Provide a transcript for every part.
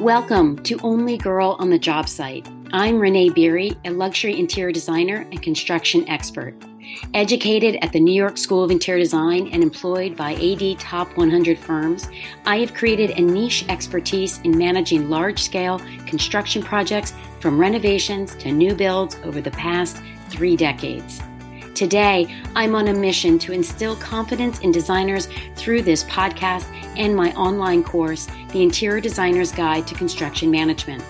Welcome to Only Girl on the Job Site. I'm Renee Beery, a luxury interior designer and construction expert. Educated at the New York School of Interior Design and employed by AD Top 100 firms, I have created a niche expertise in managing large scale construction projects from renovations to new builds over the past three decades. Today, I'm on a mission to instill confidence in designers through this podcast and my online course, The Interior Designer's Guide to Construction Management.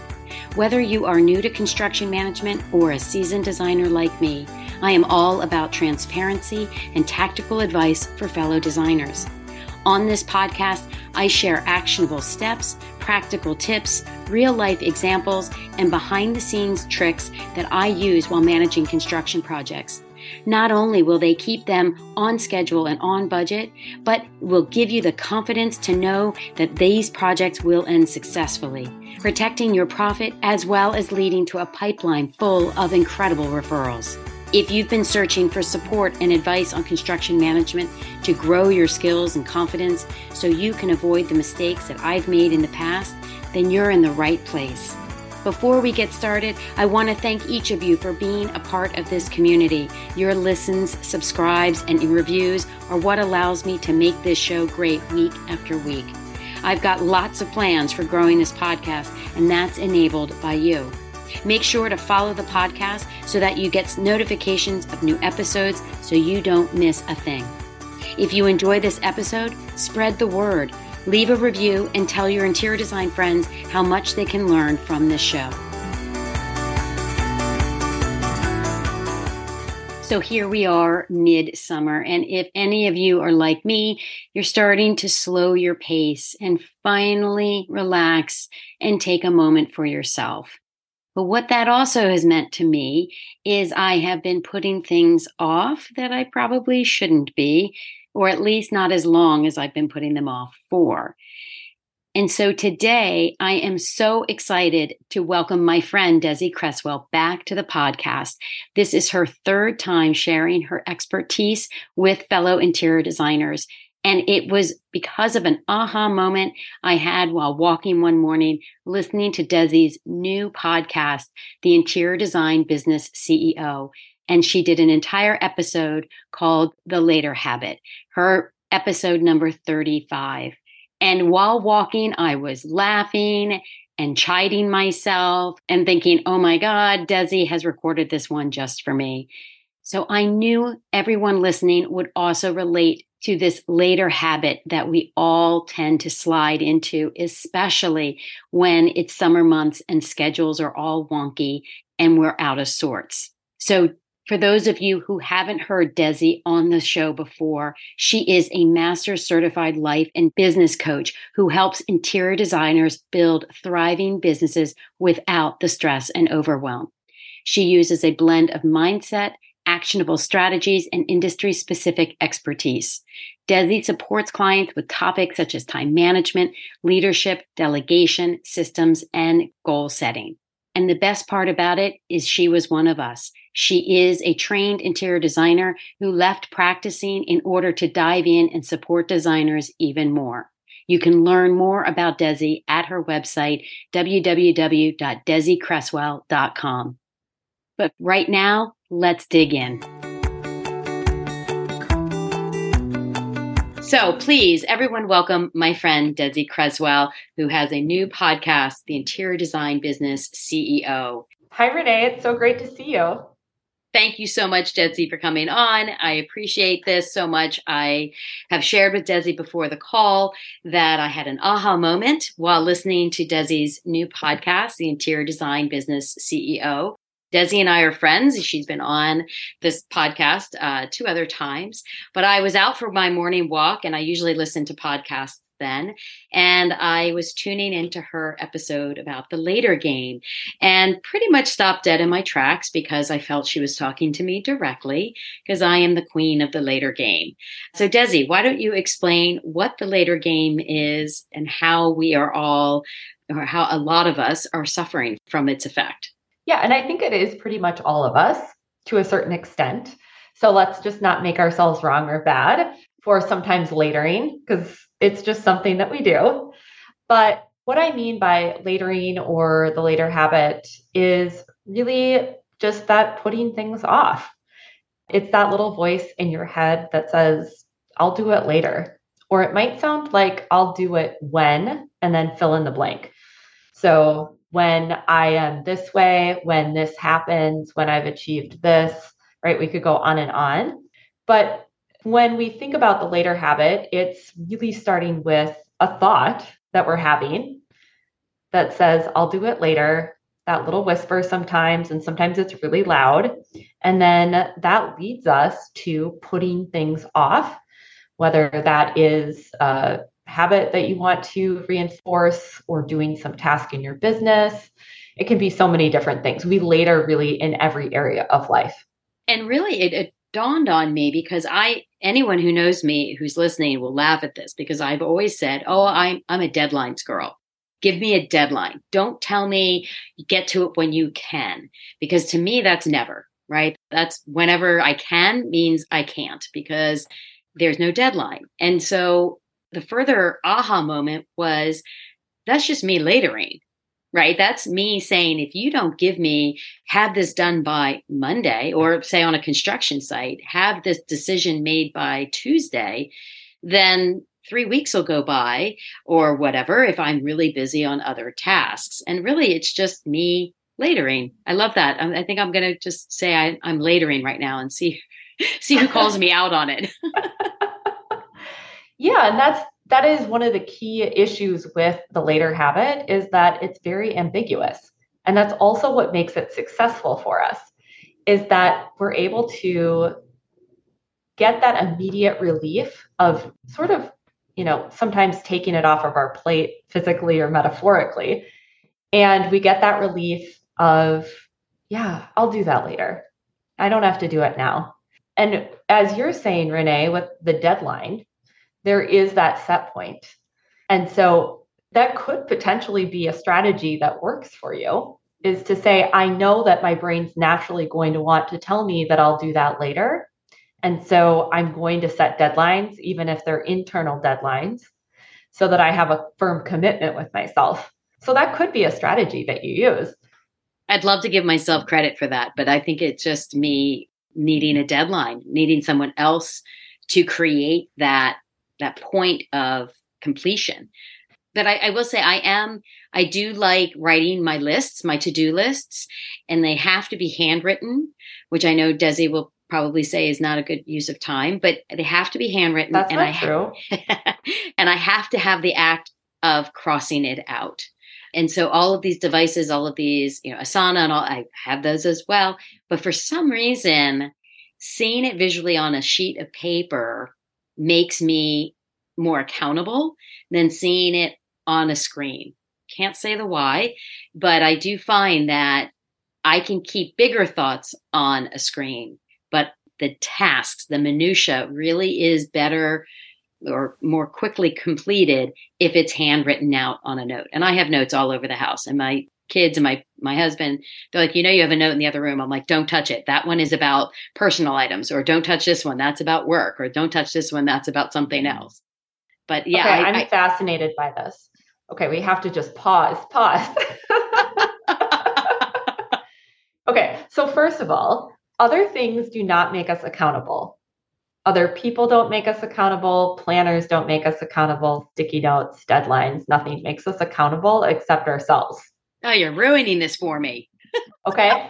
Whether you are new to construction management or a seasoned designer like me, I am all about transparency and tactical advice for fellow designers. On this podcast, I share actionable steps, practical tips, real life examples, and behind the scenes tricks that I use while managing construction projects. Not only will they keep them on schedule and on budget, but will give you the confidence to know that these projects will end successfully, protecting your profit as well as leading to a pipeline full of incredible referrals. If you've been searching for support and advice on construction management to grow your skills and confidence so you can avoid the mistakes that I've made in the past, then you're in the right place. Before we get started, I want to thank each of you for being a part of this community. Your listens, subscribes, and reviews are what allows me to make this show great week after week. I've got lots of plans for growing this podcast, and that's enabled by you. Make sure to follow the podcast so that you get notifications of new episodes so you don't miss a thing. If you enjoy this episode, spread the word. Leave a review and tell your interior design friends how much they can learn from this show. So here we are midsummer. And if any of you are like me, you're starting to slow your pace and finally relax and take a moment for yourself. But what that also has meant to me is I have been putting things off that I probably shouldn't be or at least not as long as I've been putting them off for. And so today I am so excited to welcome my friend Desi Creswell back to the podcast. This is her third time sharing her expertise with fellow interior designers. And it was because of an aha moment I had while walking one morning, listening to Desi's new podcast, The Interior Design Business CEO and she did an entire episode called The Later Habit, her episode number 35. And while walking, I was laughing and chiding myself and thinking, oh my God, Desi has recorded this one just for me. So I knew everyone listening would also relate to this later habit that we all tend to slide into, especially when it's summer months and schedules are all wonky and we're out of sorts. So for those of you who haven't heard Desi on the show before, she is a master certified life and business coach who helps interior designers build thriving businesses without the stress and overwhelm. She uses a blend of mindset, actionable strategies, and industry specific expertise. Desi supports clients with topics such as time management, leadership, delegation, systems, and goal setting. And the best part about it is she was one of us. She is a trained interior designer who left practicing in order to dive in and support designers even more. You can learn more about Desi at her website, www.desicreswell.com. But right now, let's dig in. So please, everyone, welcome my friend Desi Creswell, who has a new podcast, The Interior Design Business CEO. Hi, Renee. It's so great to see you. Thank you so much, Desi, for coming on. I appreciate this so much. I have shared with Desi before the call that I had an aha moment while listening to Desi's new podcast, The Interior Design Business CEO. Desi and I are friends. She's been on this podcast uh, two other times, but I was out for my morning walk and I usually listen to podcasts then. And I was tuning into her episode about the later game and pretty much stopped dead in my tracks because I felt she was talking to me directly because I am the queen of the later game. So, Desi, why don't you explain what the later game is and how we are all, or how a lot of us are suffering from its effect? Yeah, and I think it is pretty much all of us to a certain extent. So let's just not make ourselves wrong or bad for sometimes latering because it's just something that we do. But what I mean by latering or the later habit is really just that putting things off. It's that little voice in your head that says, I'll do it later. Or it might sound like I'll do it when, and then fill in the blank. So when I am this way, when this happens, when I've achieved this, right? We could go on and on. But when we think about the later habit, it's really starting with a thought that we're having that says, I'll do it later. That little whisper sometimes, and sometimes it's really loud. And then that leads us to putting things off, whether that is a habit that you want to reinforce or doing some task in your business. It can be so many different things. We later really in every area of life. And really, it, it dawned on me because I anyone who knows me who's listening will laugh at this because I've always said, "Oh, I'm I'm a deadlines girl. Give me a deadline. Don't tell me get to it when you can because to me that's never, right? That's whenever I can means I can't because there's no deadline. And so the further aha moment was that's just me latering right? That's me saying, if you don't give me, have this done by Monday, or say on a construction site, have this decision made by Tuesday, then three weeks will go by or whatever if I'm really busy on other tasks. And really, it's just me latering. I love that. Um, I, think I'm going to just say I, I'm latering right now and see see who calls me out on it. yeah, and that's that is one of the key issues with the later habit is that it's very ambiguous. And that's also what makes it successful for us is that we're able to get that immediate relief of sort of, you know, sometimes taking it off of our plate physically or metaphorically. And we get that relief of, yeah, I'll do that later. I don't have to do it now. And as you're saying, Renee, with the deadline, there is that set point. And so that could potentially be a strategy that works for you is to say, I know that my brain's naturally going to want to tell me that I'll do that later. And so I'm going to set deadlines, even if they're internal deadlines, so that I have a firm commitment with myself. So that could be a strategy that you use. I'd love to give myself credit for that, but I think it's just me needing a deadline, needing someone else to create that that point of completion. But I, I will say I am I do like writing my lists, my to-do lists, and they have to be handwritten, which I know Desi will probably say is not a good use of time, but they have to be handwritten. That's and I true. and I have to have the act of crossing it out. And so all of these devices, all of these, you know, Asana and all, I have those as well. But for some reason, seeing it visually on a sheet of paper makes me more accountable than seeing it on a screen. Can't say the why, but I do find that I can keep bigger thoughts on a screen, but the tasks, the minutia really is better or more quickly completed if it's handwritten out on a note. And I have notes all over the house and my kids and my my husband they're like you know you have a note in the other room. I'm like don't touch it. That one is about personal items or don't touch this one. That's about work or don't touch this one. That's about something mm. else. But yeah okay, I, am fascinated by this. Okay we have to just pause pause. Okay so first of all other things do not make us accountable. Other people don't make us accountable. Planners don't make us accountable. Sticky notes deadlines nothing makes us accountable except ourselves Oh, you're ruining this for me. okay.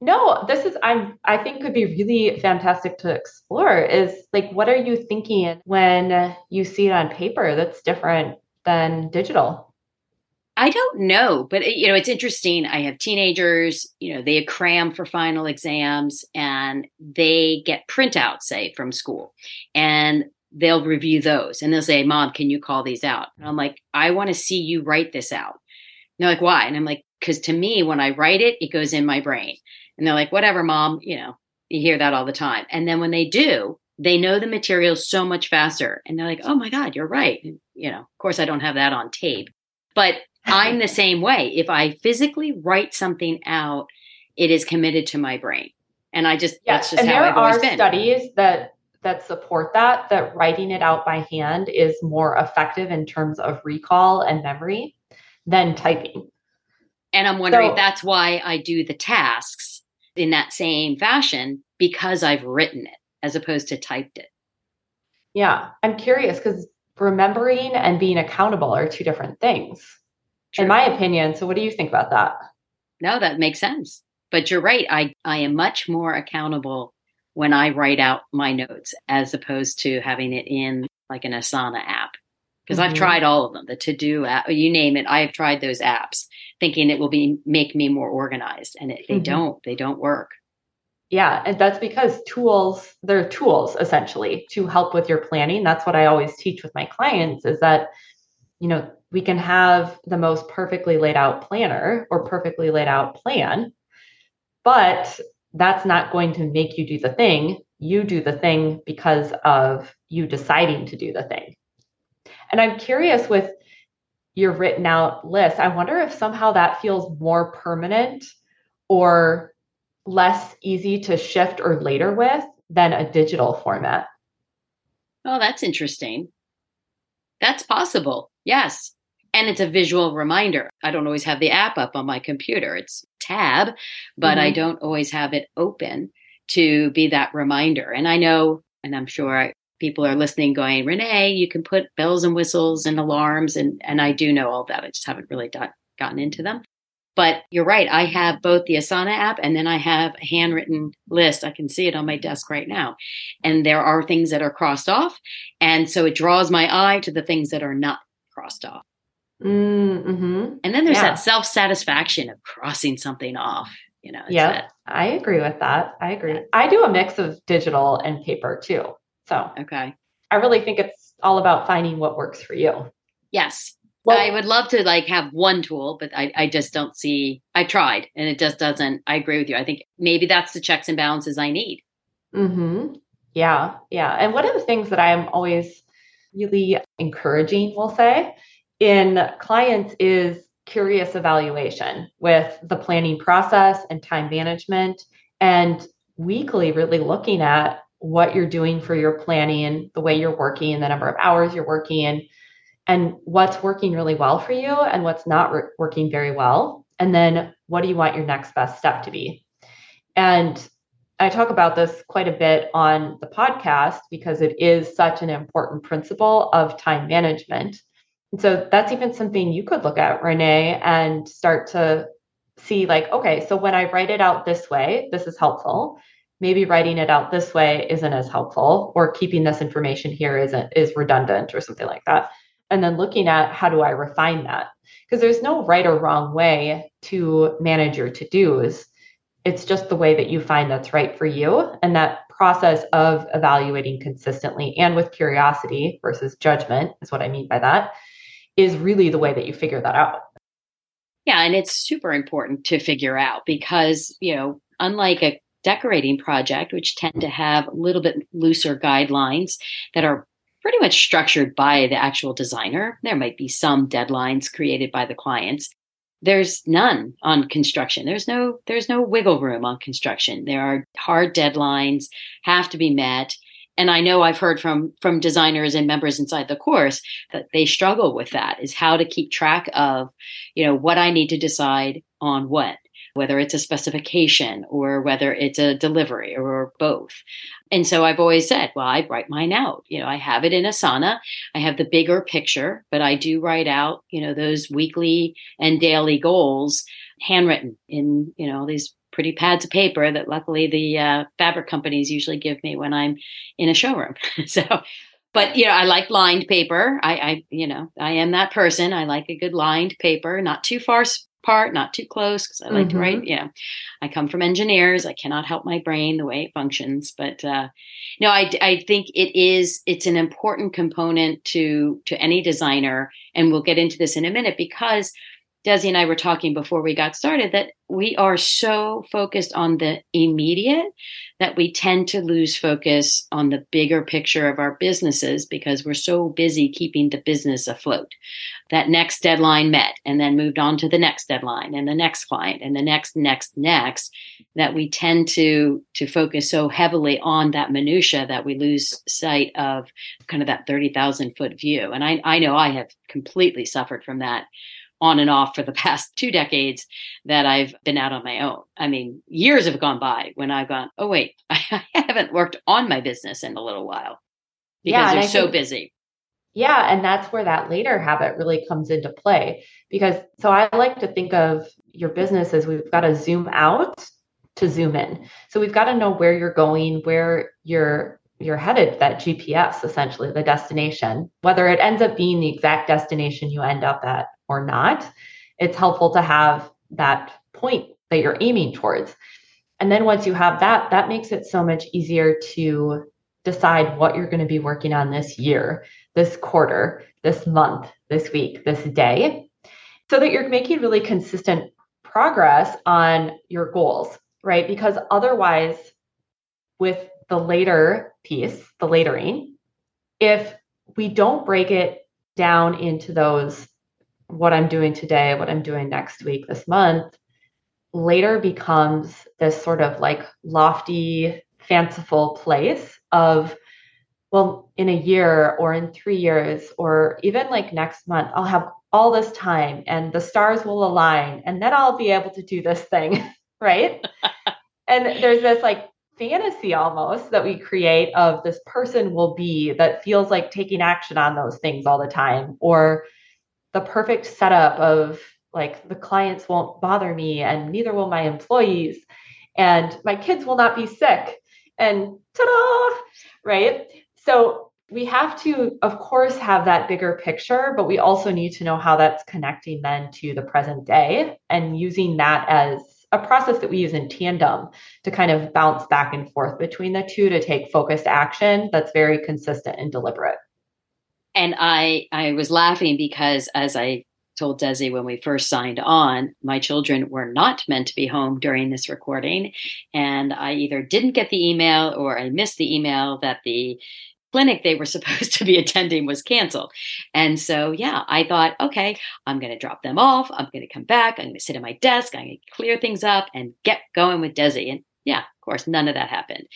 No, this is I'm I think could be really fantastic to explore is like what are you thinking when you see it on paper that's different than digital? I don't know, but you know, it's interesting. I have teenagers, you know, they cram for final exams and they get printouts, say, from school. And they'll review those and they'll say, Mom, can you call these out? And I'm like, I want to see you write this out they're like, why? And I'm like, because to me, when I write it, it goes in my brain. And they're like, whatever, mom, you know, you hear that all the time. And then when they do, they know the material so much faster. And they're like, oh my God, you're right. And, you know, of course, I don't have that on tape, but I'm the same way. If I physically write something out, it is committed to my brain. And I just, yes. and there are studies that that support that that writing it out by hand is more effective in terms of recall and memory then typing. And I'm wondering so, if that's why I do the tasks in that same fashion because I've written it as opposed to typed it. Yeah, I'm curious because remembering and being accountable are two different things, True. in my opinion. So, what do you think about that? No, that makes sense. But you're right. I, I am much more accountable when I write out my notes as opposed to having it in like an Asana app. Because mm-hmm. I've tried all of them, the to do app, you name it. I have tried those apps thinking it will be make me more organized and it, they mm-hmm. don't, they don't work. Yeah, and that's because tools, they're tools essentially to help with your planning. That's what I always teach with my clients is that, you know, we can have the most perfectly laid out planner or perfectly laid out plan, but that's not going to make you do the thing. You do the thing because of you deciding to do the thing. And I'm curious with your written out list, I wonder if somehow that feels more permanent or less easy to shift or later with than a digital format. Oh, that's interesting. That's possible. Yes. And it's a visual reminder. I don't always have the app up on my computer. It's tab, but mm-hmm. I don't always have it open to be that reminder. And I know, and I'm sure people are listening going, Renee, you can put bells and whistles and alarms. And, and I do know all that. I just haven't really done, gotten into them. But you're right. I have both the Asana app and then I have a handwritten list. I can see it on my desk right now. And there are things that are crossed off. And so it draws my eye to the things that are not crossed off. Mm-hmm. And then there's yeah. that self satisfaction of crossing something off. You know, yeah, I agree with that. I agree. I do a mix of digital and paper too. So, okay. I really think it's all about finding what works for you. Yes. Well, I would love to like have one tool, but I, I just don't see. I tried, and it just doesn't. I agree with you. I think maybe that's the checks and balances I need. Hmm. Yeah. Yeah. And one of the things that I am always really encouraging, we'll say, in clients is curious evaluation with the planning process and time management, and weekly really looking at what you're doing for your planning, the way you're working, the number of hours you're working and what's working really well for you and what's not re- working very well. And then what do you want your next best step to be? And I talk about this quite a bit on the podcast because it is such an important principle of time management. And so that's even something you could look at, Renee, and start to see like, okay, so when I write it out this way, this is helpful. Maybe writing it out this way isn't as helpful, or keeping this information here isn't is redundant or something like that and then looking at how do I refine that? Because there's no right or wrong way to manage your to dos. It's just the way that you find that's right for you. And that process of evaluating consistently and with curiosity versus judgment is what I mean by that is really the way that you figure that out. Yeah. And it's super important to figure out because, you know, unlike a decorating project, which tend to have a little bit looser guidelines that are pretty much structured by the actual designer. There might be some deadlines created by the clients. There's none on construction. There's no there's no wiggle room on construction. There are hard deadlines have to be met. And I know I've heard from from designers and members inside the course that they struggle with that is how to keep track of, you know, what I need to decide on what whether it's a specification or whether it's a delivery or both. And so I've always said, well, I write mine out. You know, I have it in Asana. I have the bigger picture, but I do write out, you know, those weekly and daily goals handwritten in, you know, these pretty pads of paper that luckily the uh, fabric companies usually give me when I'm in a showroom. so, but you know, I like lined paper. I, I, you know, I am that person. I like a good lined paper, not too far part, not too close because I like mm-hmm. to write. Mm-hmm. Yeah, I come from engineers. I cannot help my brain the way it functions. But uh, no, I, I think it is. It's an important component to to any designer, and we'll get into this in a minute because Desi and I were talking before we got started that we are so focused on the immediate that we tend to lose focus on the bigger picture of our businesses because we're so busy keeping the business afloat. That next deadline met and then moved on to the next deadline and the next client and the next, next, next that we tend to, to focus so heavily on that minutia that we lose sight of kind of that 30,000 foot view. And I, I know I have completely suffered from that on and off for the past two decades that I've been out on my own. I mean, years have gone by when I've gone, oh, wait, I haven't worked on my business in a little while because yeah, they're so think, busy. Yeah. And that's where that later habit really comes into play. Because so I like to think of your business as we've got to zoom out to zoom in. So we've got to know where you're going, where you're you're headed that GPS essentially the destination whether it ends up being the exact destination you end up at or not it's helpful to have that point that you're aiming towards. And then once you have that that makes it so much easier to decide what you're going to be working on this year this quarter this month this week this day so that you're making really consistent progress on your goals right? Because otherwise with the later piece, the latering, if we don't break it down into those, what I'm doing today, what I'm doing next week, this month, later becomes this sort of like lofty, fanciful place of, well, in a year or in three years or even like next month, I'll have all this time and the stars will align and then I'll be able to do this thing. right. and there's this like fantasy almost that we create of this person will be that feels like taking action on those things all the time or the perfect setup of like the clients won't bother me and neither will my employees and my kids will not be sick and ta-da right so we have to of course have that bigger picture but we also need to know how that's connecting then to the present day and using that as a process that we use in tandem to kind of bounce back and forth between the two to take focused action that's very consistent and deliberate. And I I was laughing because as I told Desi when we first signed on, my children were not meant to be home during this recording. And I either didn't get the email or I missed the email that the clinic they were supposed to be attending was canceled. And so, yeah, I thought, okay, I'm going to drop them off. I'm going to come back. I'm going to sit at my desk. I'm going to clear things up and get going with Desi. And yeah, of course, none of that happened.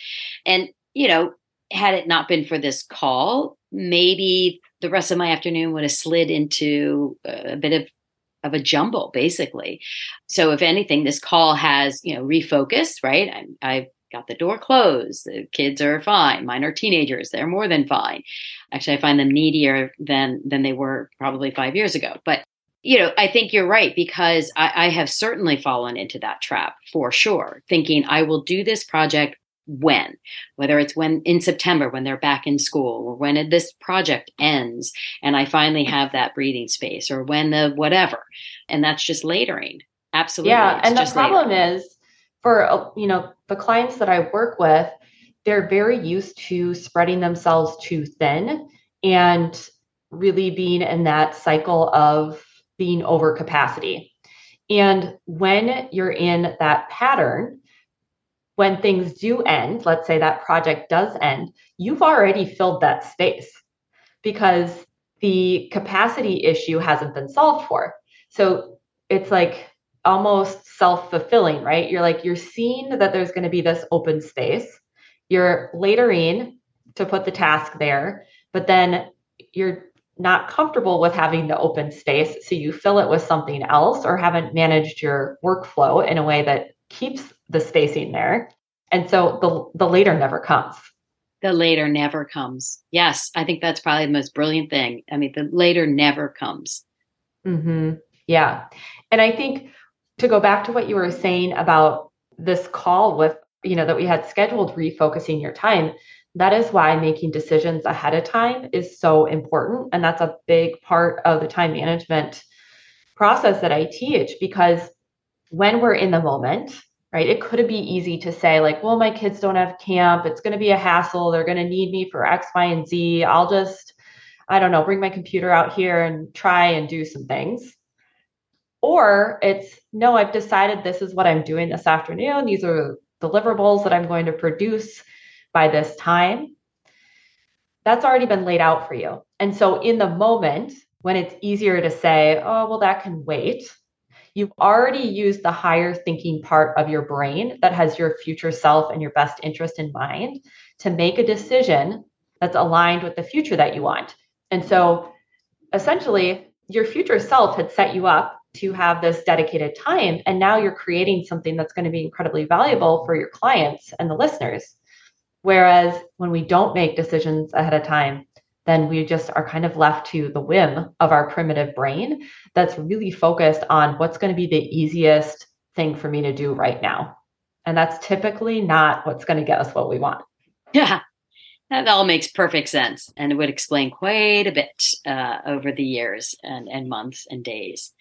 And, you know, had it not been for this call, maybe the rest of my afternoon would have slid into a bit of of a jumble basically so if anything this call has you know refocused right I, i've got the door closed. The kids are fine. Mine are teenagers. They're more than fine. Actually, I find them needier than than they were probably five years ago. But you know, I think you're right because I, I have certainly fallen into that trap for sure, thinking I will do this project when whether it's when in september when they're back in school or when this project ends and i finally have that breathing space or when the whatever and that's just latering absolutely yeah and the problem latering. is for uh, you know the clients that I work with, they're very used to spreading themselves too thin and really being in that cycle of being over capacity. And when you're in that pattern, when things do end, let's say that project does end, you've already filled that space because the capacity issue hasn't been solved for. So it's like almost self-fulfilling, right? You're like you're seeing that there's going to be this open space. You're latering to put the task there, but then you're not comfortable with having the open space, so you fill it with something else or haven't managed your workflow in a way that keeps the spacing there. And so the the later never comes. The later never comes. Yes, I think that's probably the most brilliant thing. I mean, the later never comes. Mhm. Yeah. And I think to go back to what you were saying about this call with, you know, that we had scheduled refocusing your time, that is why making decisions ahead of time is so important. And that's a big part of the time management process that I teach because when we're in the moment, right, it could be easy to say, like, well, my kids don't have camp. It's going to be a hassle. They're going to need me for X, Y, and Z. I'll just, I don't know, bring my computer out here and try and do some things. Or it's no, I've decided this is what I'm doing this afternoon. These are deliverables that I'm going to produce by this time. That's already been laid out for you. And so in the moment, when it's easier to say, oh, well, that can wait, you've already used the higher thinking part of your brain that has your future self and your best interest in mind to make a decision that's aligned with the future that you want. And so essentially, your future self had set you up to have this dedicated time. And now you're creating something that's going to be incredibly valuable for your clients and the listeners. Whereas when we don't make decisions ahead of time, then we just are kind of left to the whim of our primitive brain that's really focused on what's going to be the easiest thing for me to do right now. And that's typically not what's going to get us what we want. Yeah, that all makes perfect sense. And it would explain quite a bit uh, over the years and, and months and days.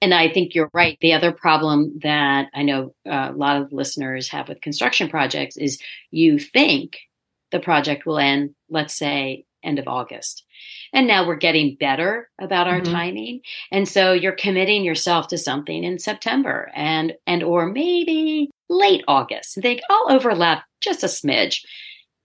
And I think you're right. The other problem that I know uh, a lot of listeners have with construction projects is you think the project will end, let's say, end of August. And now we're getting better about our mm-hmm. timing. And so you're committing yourself to something in September and and or maybe late August. Think I'll overlap just a smidge.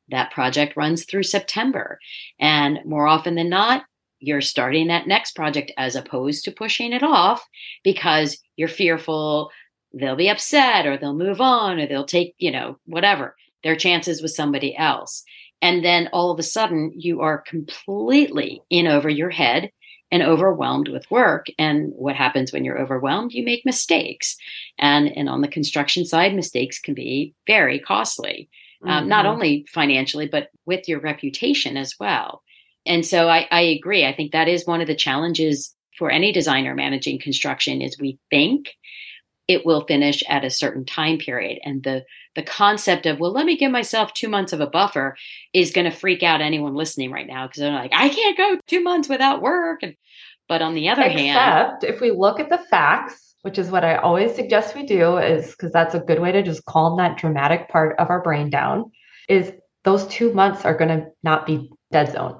That project runs through September. And more often than not, you're starting that next project as opposed to pushing it off because you're fearful they'll be upset or they'll move on or they'll take, you know, whatever their chances with somebody else. And then all of a sudden, you are completely in over your head and overwhelmed with work. And what happens when you're overwhelmed? You make mistakes. And, and on the construction side, mistakes can be very costly, mm-hmm. um, not mm-hmm. only financially, but with your reputation as well. And so I, I agree. I think that is one of the challenges for any designer managing construction is we think it will finish at a certain time period. And the the concept of well let me give myself 2 months of a buffer is going to freak out anyone listening right now because they're like I can't go 2 months without work. And but on the other Except hand if we look at the facts which is what I always suggest we do is cuz that's a good way to just calm that dramatic part of our brain down is those 2 months are going to not be dead zone.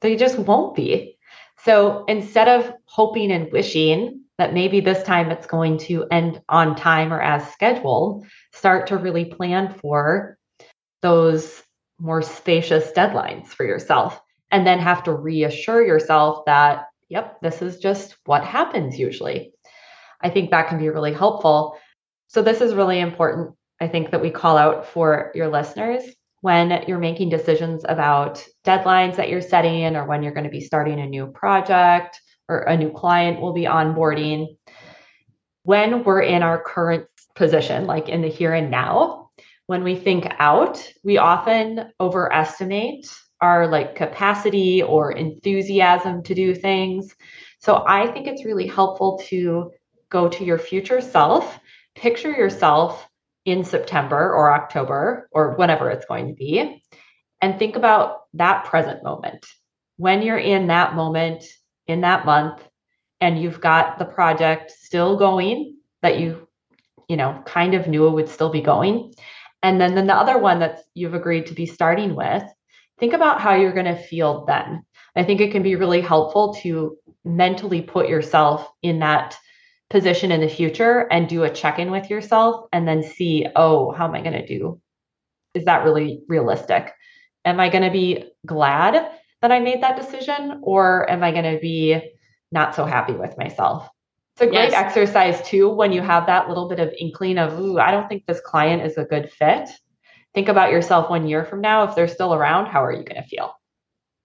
They just won't be. So instead of hoping and wishing that maybe this time it's going to end on time or as scheduled, start to really plan for those more spacious deadlines for yourself. And then have to reassure yourself that, yep, this is just what happens usually. I think that can be really helpful. So, this is really important, I think, that we call out for your listeners when you're making decisions about deadlines that you're setting or when you're going to be starting a new project or a new client will be onboarding. When we're in our current position, like in the here and now, when we think out, we often overestimate our like capacity or enthusiasm to do things. So I think it's really helpful to go to your future self, picture yourself in September or October or whenever it's going to be, and think about that present moment. When you're in that moment, in that month and you've got the project still going that you you know kind of knew it would still be going. And then, then the other one that you've agreed to be starting with think about how you're going to feel then. I think it can be really helpful to mentally put yourself in that position in the future and do a check-in with yourself and then see oh how am i going to do? Is that really realistic? Am i going to be glad that I made that decision, or am I going to be not so happy with myself? It's a great yes. exercise too when you have that little bit of inkling of, ooh, I don't think this client is a good fit. Think about yourself one year from now. If they're still around, how are you going to feel?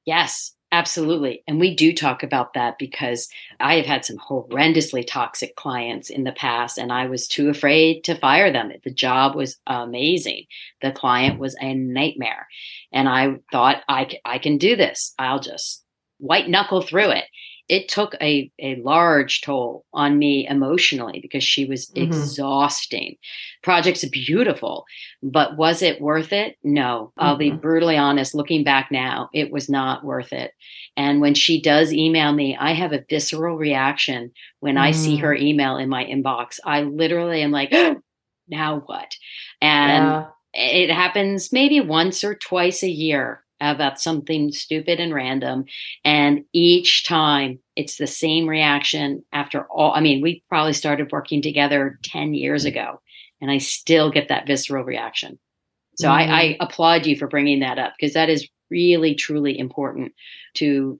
Yes. Absolutely. And we do talk about that because I have had some horrendously toxic clients in the past, and I was too afraid to fire them. The job was amazing. The client was a nightmare. And I thought, I, I can do this. I'll just white knuckle through it it took a, a large toll on me emotionally because she was mm-hmm. exhausting. Project's beautiful, but was it worth it? No. Mm-hmm. I'll be mm-hmm. brutally honest. Looking back now, it was not worth it. And when she does email me, I have a visceral reaction when mm. I see her mm. email in my inbox. I literally am like, now what? And yeah. it happens maybe once or twice a year about something stupid and random. And each time it's the same reaction after all. I mean, we probably started working together 10 years ago, and I still get that visceral reaction. So mm-hmm. I, I applaud you for bringing that up because that is really, truly important to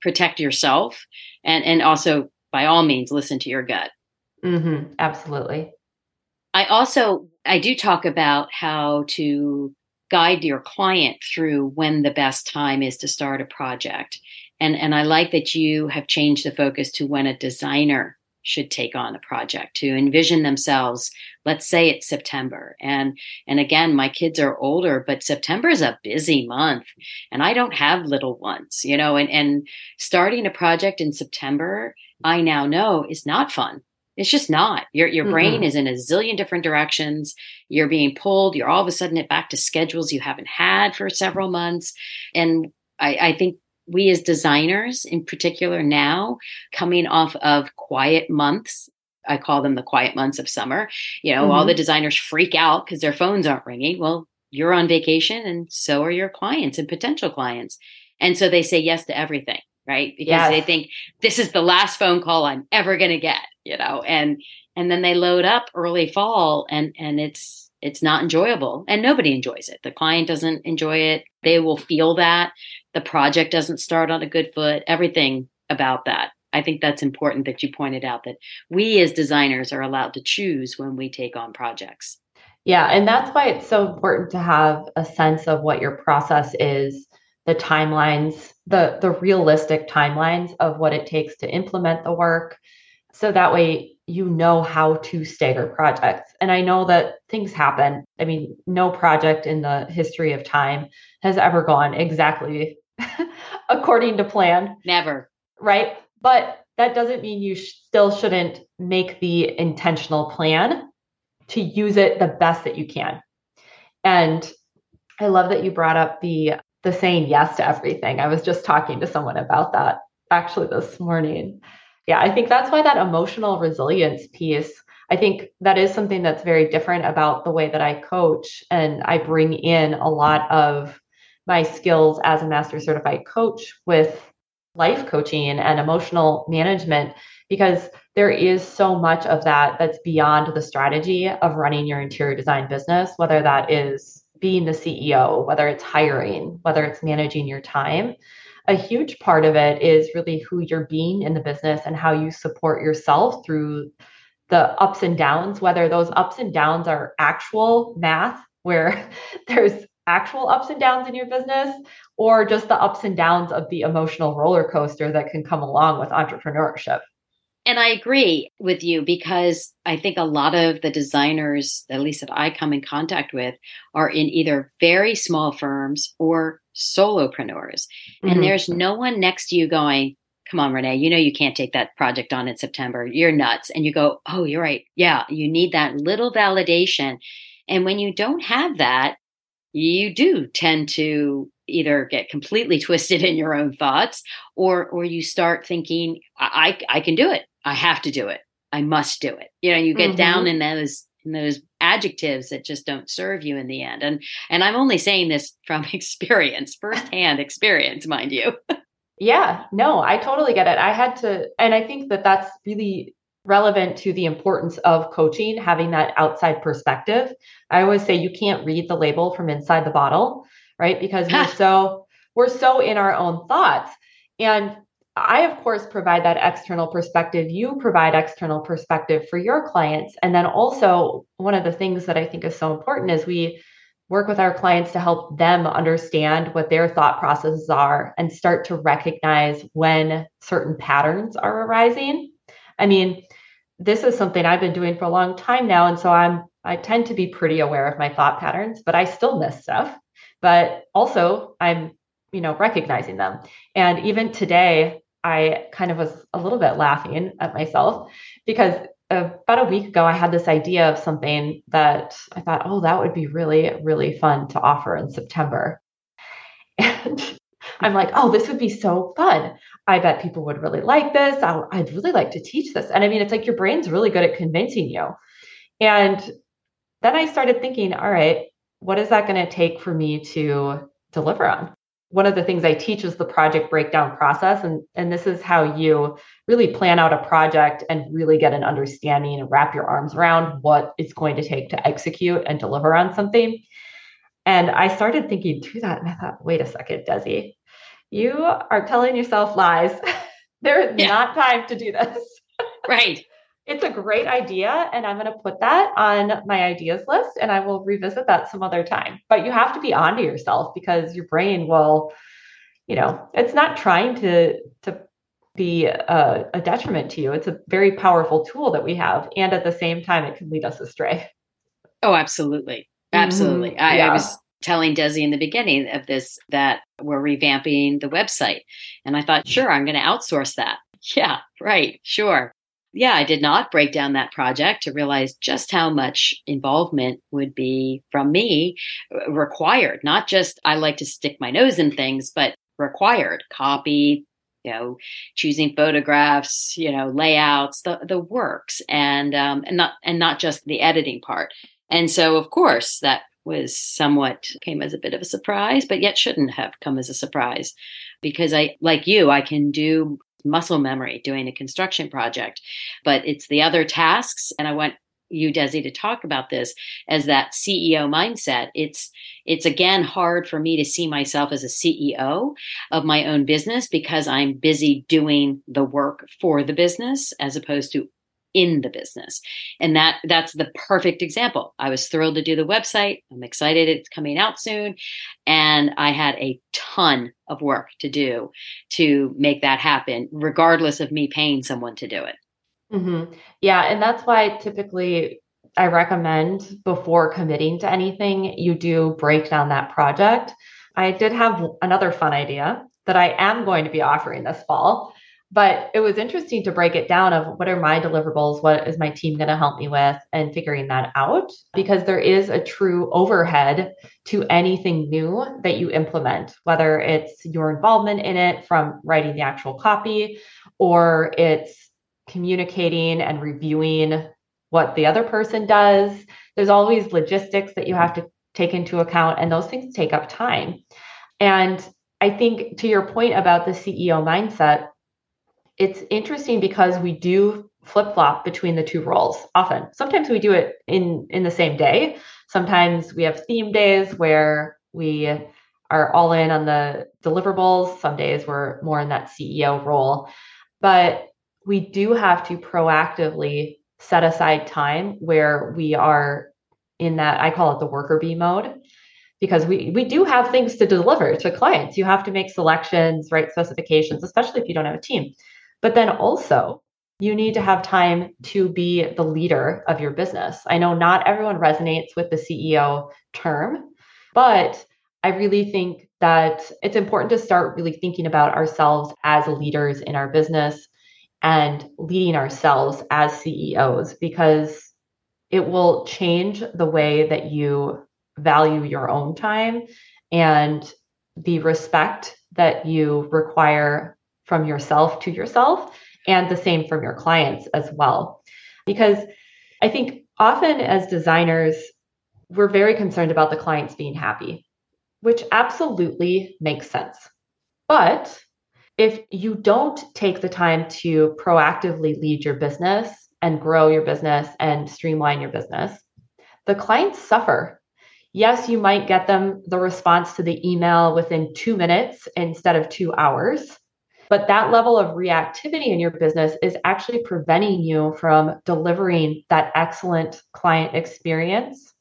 protect yourself and, and also, by all means, listen to your gut. Mm-hmm. Absolutely. I also I do talk about how to guide your client through when the best time is to start a project. And, and I like that you have changed the focus to when a designer should take on a project to envision themselves let's say it's september and and again my kids are older but september is a busy month and i don't have little ones you know and and starting a project in september i now know is not fun it's just not. Your your mm-hmm. brain is in a zillion different directions. You're being pulled. You're all of a sudden it back to schedules you haven't had for several months. And I, I think we as designers in particular now coming off of quiet months i call them the quiet months of summer you know mm-hmm. all the designers freak out because their phones aren't ringing. Well you're on vacation and so are your clients and potential clients. And so they say yes to everything right? Because yes. they think this is the last phone call i'm ever going to get you know and and then they load up early fall and and it's it's not enjoyable and nobody enjoys it. The client doesn't enjoy it. They will feel that. The project doesn't start on a good foot. Everything about that. I think that's important that you pointed out that we as designers are allowed to choose when we take on projects. Yeah and that's why it's so important to have a sense of what your process is the timelines the the realistic timelines of what it takes to implement the work so that way you know how to stagger projects. And I know that things happen. I mean, no project in the history of time has ever gone exactly according to plan. Never. Right. But that doesn't mean you sh- still shouldn't make the intentional plan to use it the best that you can. And I love that you brought up the the saying yes to everything. I was just talking to someone about that actually this morning yeah, I think that's why that emotional resilience piece, I think that is something that's very different about the way that I coach. And I bring in a lot of my skills as a master certified coach with life coaching and emotional management because there is so much of that that's beyond the strategy of running your interior design business, whether that is being the CEO, whether it's hiring, whether it's managing your time a huge part of it is really who you're being in the business and how you support yourself through the ups and downs, whether those ups and downs are actual math, where there's actual ups and downs in your business, or just the ups and downs of the emotional roller coaster that can come along with entrepreneurship. And I agree with you because I think a lot of the designers, at least that I come in contact with, are in either very small firms or solopreneurs. Mm-hmm. And there's no one next to you going, Come on, Renee, you know you can't take that project on in September. You're nuts. And you go, Oh, you're right. Yeah, you need that little validation. And when you don't have that, you do tend to either get completely twisted in your own thoughts or or you start thinking I I, can do it. I have to do it. I must do it. You know, you get mm-hmm. down in those in those adjectives that just don't serve you in the end. And and I'm only saying this from experience, firsthand experience, mind you. yeah, no, I totally get it. I had to and I think that that's really relevant to the importance of coaching having that outside perspective. I always say you can't read the label from inside the bottle, right? Because we're so we're so in our own thoughts. And I, of course, provide that external perspective. You provide external perspective for your clients. And then also, one of the things that I think is so important is we work with our clients to help them understand what their thought processes are and start to recognize when certain patterns are arising. I mean, this is something I've been doing for a long time now. And so I'm, I tend to be pretty aware of my thought patterns, but I still miss stuff. But also, I'm you know recognizing them and even today I kind of was a little bit laughing at myself because uh, about a week ago, I had this idea of something that I thought, oh, that would be really, really fun to offer in September. And I'm like, oh, this would be so fun. I bet people would really like this. I, would really like to teach this. And I mean, it's like your brain's really good at convincing you. And then I started thinking, all right, what is that going to take for me to deliver on? One of the things I teach is the project breakdown process. And, and this is how you really plan out a project and really get an understanding and wrap your arms around what it's going to take to execute and deliver on something. And I started thinking through that and I thought, wait a second, Desi, you are telling yourself lies. there is yeah. not time to do this. right it's a great idea and i'm going to put that on my ideas list and i will revisit that some other time but you have to be onto yourself because your brain will you know it's not trying to to be a, a, detriment to you. It's a very powerful tool that we have. And at the same time, it can lead us astray. Oh, absolutely. Absolutely. Mm-hmm. I, yeah. I was telling Desi in the beginning of this that we're revamping the website. And I thought, sure, I'm going to outsource that. Yeah, right. Sure. Yeah, I did not break down that project to realize just how much involvement would be from me uh, required. Not just I like to stick my nose in things, but required copy, you know, choosing photographs, you know, layouts, the the works, and um, and not and not just the editing part. And so, of course, that was somewhat came as a bit of a surprise, but yet shouldn't have come as a surprise because I, like you, I can do muscle memory doing a construction project, but it's the other tasks. And I want you, Desi, to talk about this as that CEO mindset. It's it's again hard for me to see myself as a CEO of my own business because I'm busy doing the work for the business as opposed to in the business. And that that's the perfect example. I was thrilled to do the website. I'm excited it's coming out soon and I had a ton of work to do to make that happen regardless of me paying someone to do it. Mm-hmm. Yeah, and that's why typically I recommend before committing to anything, you do break down that project. I did have another fun idea that I am going to be offering this fall but it was interesting to break it down of what are my deliverables what is my team going to help me with and figuring that out because there is a true overhead to anything new that you implement whether it's your involvement in it from writing the actual copy or it's communicating and reviewing what the other person does. There's always logistics that you have to take into account and those things take up time. And i think to your point about the ceo mindset it's interesting because we do flip flop between the two roles often. Sometimes we do it in in the same day. Sometimes we have theme days where we are all in on the deliverables. Some days we're more in that CEO role. But we do have to proactively set aside time where we are in that I call it the worker bee mode because we we do have things to deliver to clients. You have to make selections, write specifications, especially if you don't have a team. But then also, you need to have time to be the leader of your business. I know not everyone resonates with the CEO term, but I really think that it's important to start really thinking about ourselves as leaders in our business and leading ourselves as CEOs because it will change the way that you value your own time and the respect that you require from yourself to yourself and the same from your clients as well. Because I think often as designers, we're very concerned about the clients being happy, which absolutely makes sense. But if you don't take the time to proactively lead your business and grow your business and streamline your business, the clients suffer. Yes, you might get them the response to the email within two minutes instead of two hours. But that level of reactivity in your business is actually preventing you from delivering that excellent client experience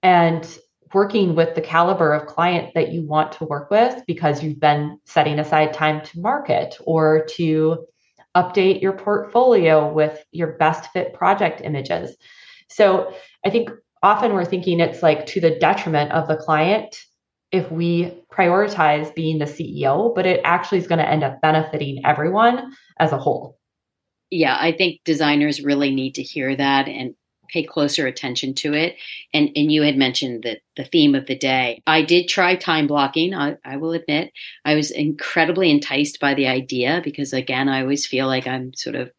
and working with the caliber of client that you want to work with because you've been setting aside time to market or to update your portfolio with your best fit project images. So I think often we're thinking it's like to the detriment of the client if we prioritize being the CEO, but it actually is going to end up benefiting everyone as a whole. Yeah, I think designers really need to hear that and pay closer attention to it. And and you had mentioned that the theme of the day. I did try time blocking. I, I will admit, I was incredibly enticed by the idea because again, I always feel like I'm sort of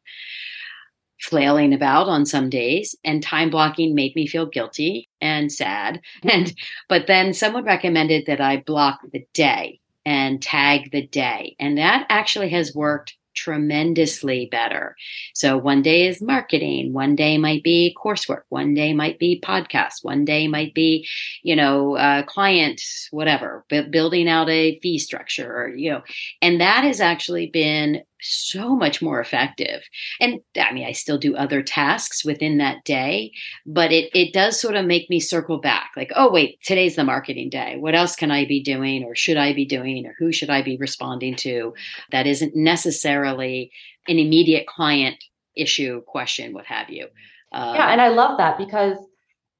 flailing about on some days and time blocking made me feel guilty and sad. And but then someone recommended that i block the day and tag the day. And that actually has worked tremendously better. So one day is marketing one day might be coursework one day might be podcast one day might be you know uh, client whatever building out a fee structure or you know. And that has actually been so much more effective. And I mean, I still do other tasks within that day, but it it does sort of make me circle back like, oh wait, today's the marketing day. What else can I be doing or should I be doing or who should I be responding to that isn't necessarily an immediate client issue, question, what have you. Uh, yeah, and I love that because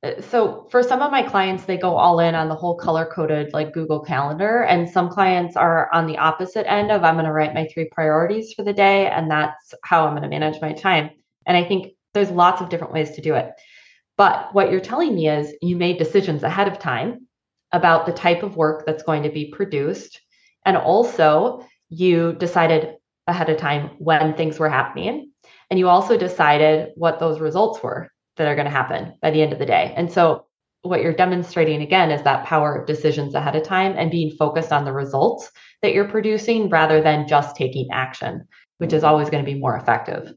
Uh, so for some of my clients they go all in on the whole color coded like google calendar and some clients are on the opposite end of i'm going to write my three priorities for the day and that's how i'm going to manage my time. And i think there's lots of different ways to do it. But what you're telling me is you made decisions ahead of time about the type of work that's going to be produced and also you decided ahead of time when things were happening and you also decided what those results were that are going to happen by the end of the day. And so what you're demonstrating again is that power of decisions ahead of time and being focused on the results that you're producing rather than just taking action, which is always going to be more effective.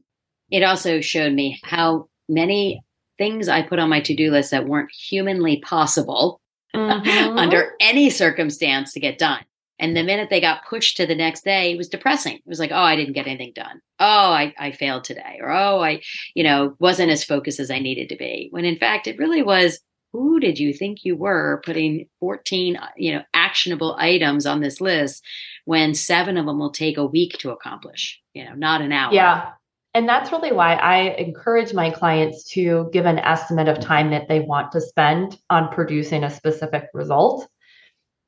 It also showed me how many things I put on my to do list that weren't humanly possible mm-hmm. under any circumstance to get done. And the minute they got pushed to the next day, it was depressing. It was like, oh, I didn't get anything done. Oh, I, I failed today. Or, oh, I, you know, wasn't as focused as I needed to be. When in fact, it really was, who did you think you were putting 14, uh, you know, actionable items on this list when seven of them will take a week to accomplish, you know, not an hour. Yeah. And that's really why I encourage my clients to give an estimate of time that they want to spend on producing a specific result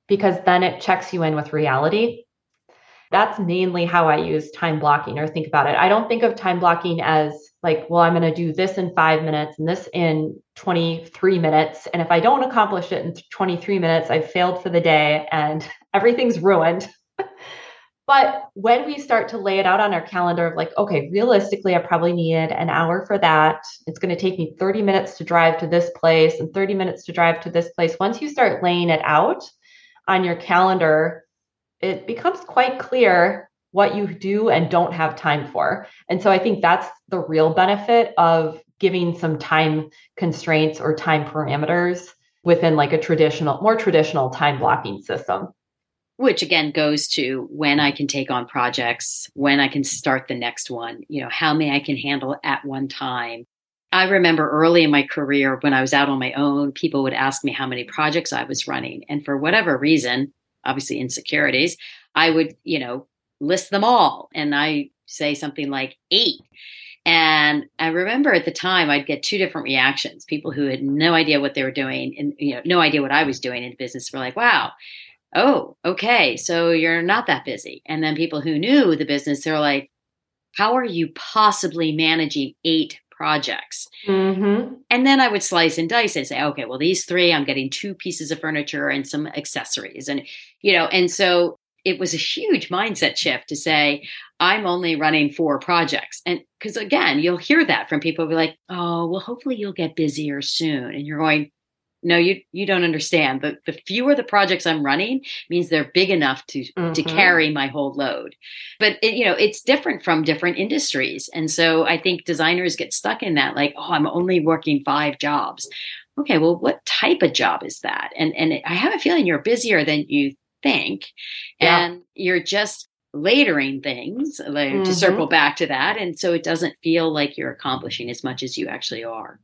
because then it checks you in with reality. That's mainly how I use time blocking or think about it. I don't think of time blocking as like, well, I'm going to do this in five minutes and this in 23 minutes. And if I don't accomplish it in 23 minutes, I've failed for the day and everything's ruined. but when we start to lay it out on our calendar of like, okay, realistically, I probably needed an hour for that. It's going to take me 30 minutes to drive to this place and 30 minutes to drive to this place. Once you start laying it out, on your calendar, it becomes quite clear what you do and don't have time for. And so I think that's the real benefit of giving some time constraints or time parameters within like a traditional, more traditional time blocking system. Which again goes to when I can take on projects, when I can start the next one, you know, how many I can handle at one time. I remember early in my career when I was out on my own, people would ask me how many projects I was running. And for whatever reason, obviously insecurities, I would, you know, list them all. And I say something like eight. And I remember at the time I'd get two different reactions. People who had no idea what they were doing and you know, no idea what I was doing in business were like, wow, oh, okay, so you're not that busy. And then people who knew the business, they're like, how are you possibly managing eight projects. Mm-hmm. And then I would slice and dice and say, okay, well, these three, I'm getting two pieces of furniture and some accessories. And, you know, and so it was a huge mindset shift to say, I'm only running four projects. And because again, you'll hear that from people be like, oh, well, hopefully you'll get busier soon. And you're going, no you you don't understand the the fewer the projects i'm running means they're big enough to mm-hmm. to carry my whole load but it, you know it's different from different industries and so i think designers get stuck in that like oh i'm only working five jobs okay well what type of job is that and and i have a feeling you're busier than you think yeah. and you're just latering things like, mm-hmm. to circle back to that and so it doesn't feel like you're accomplishing as much as you actually are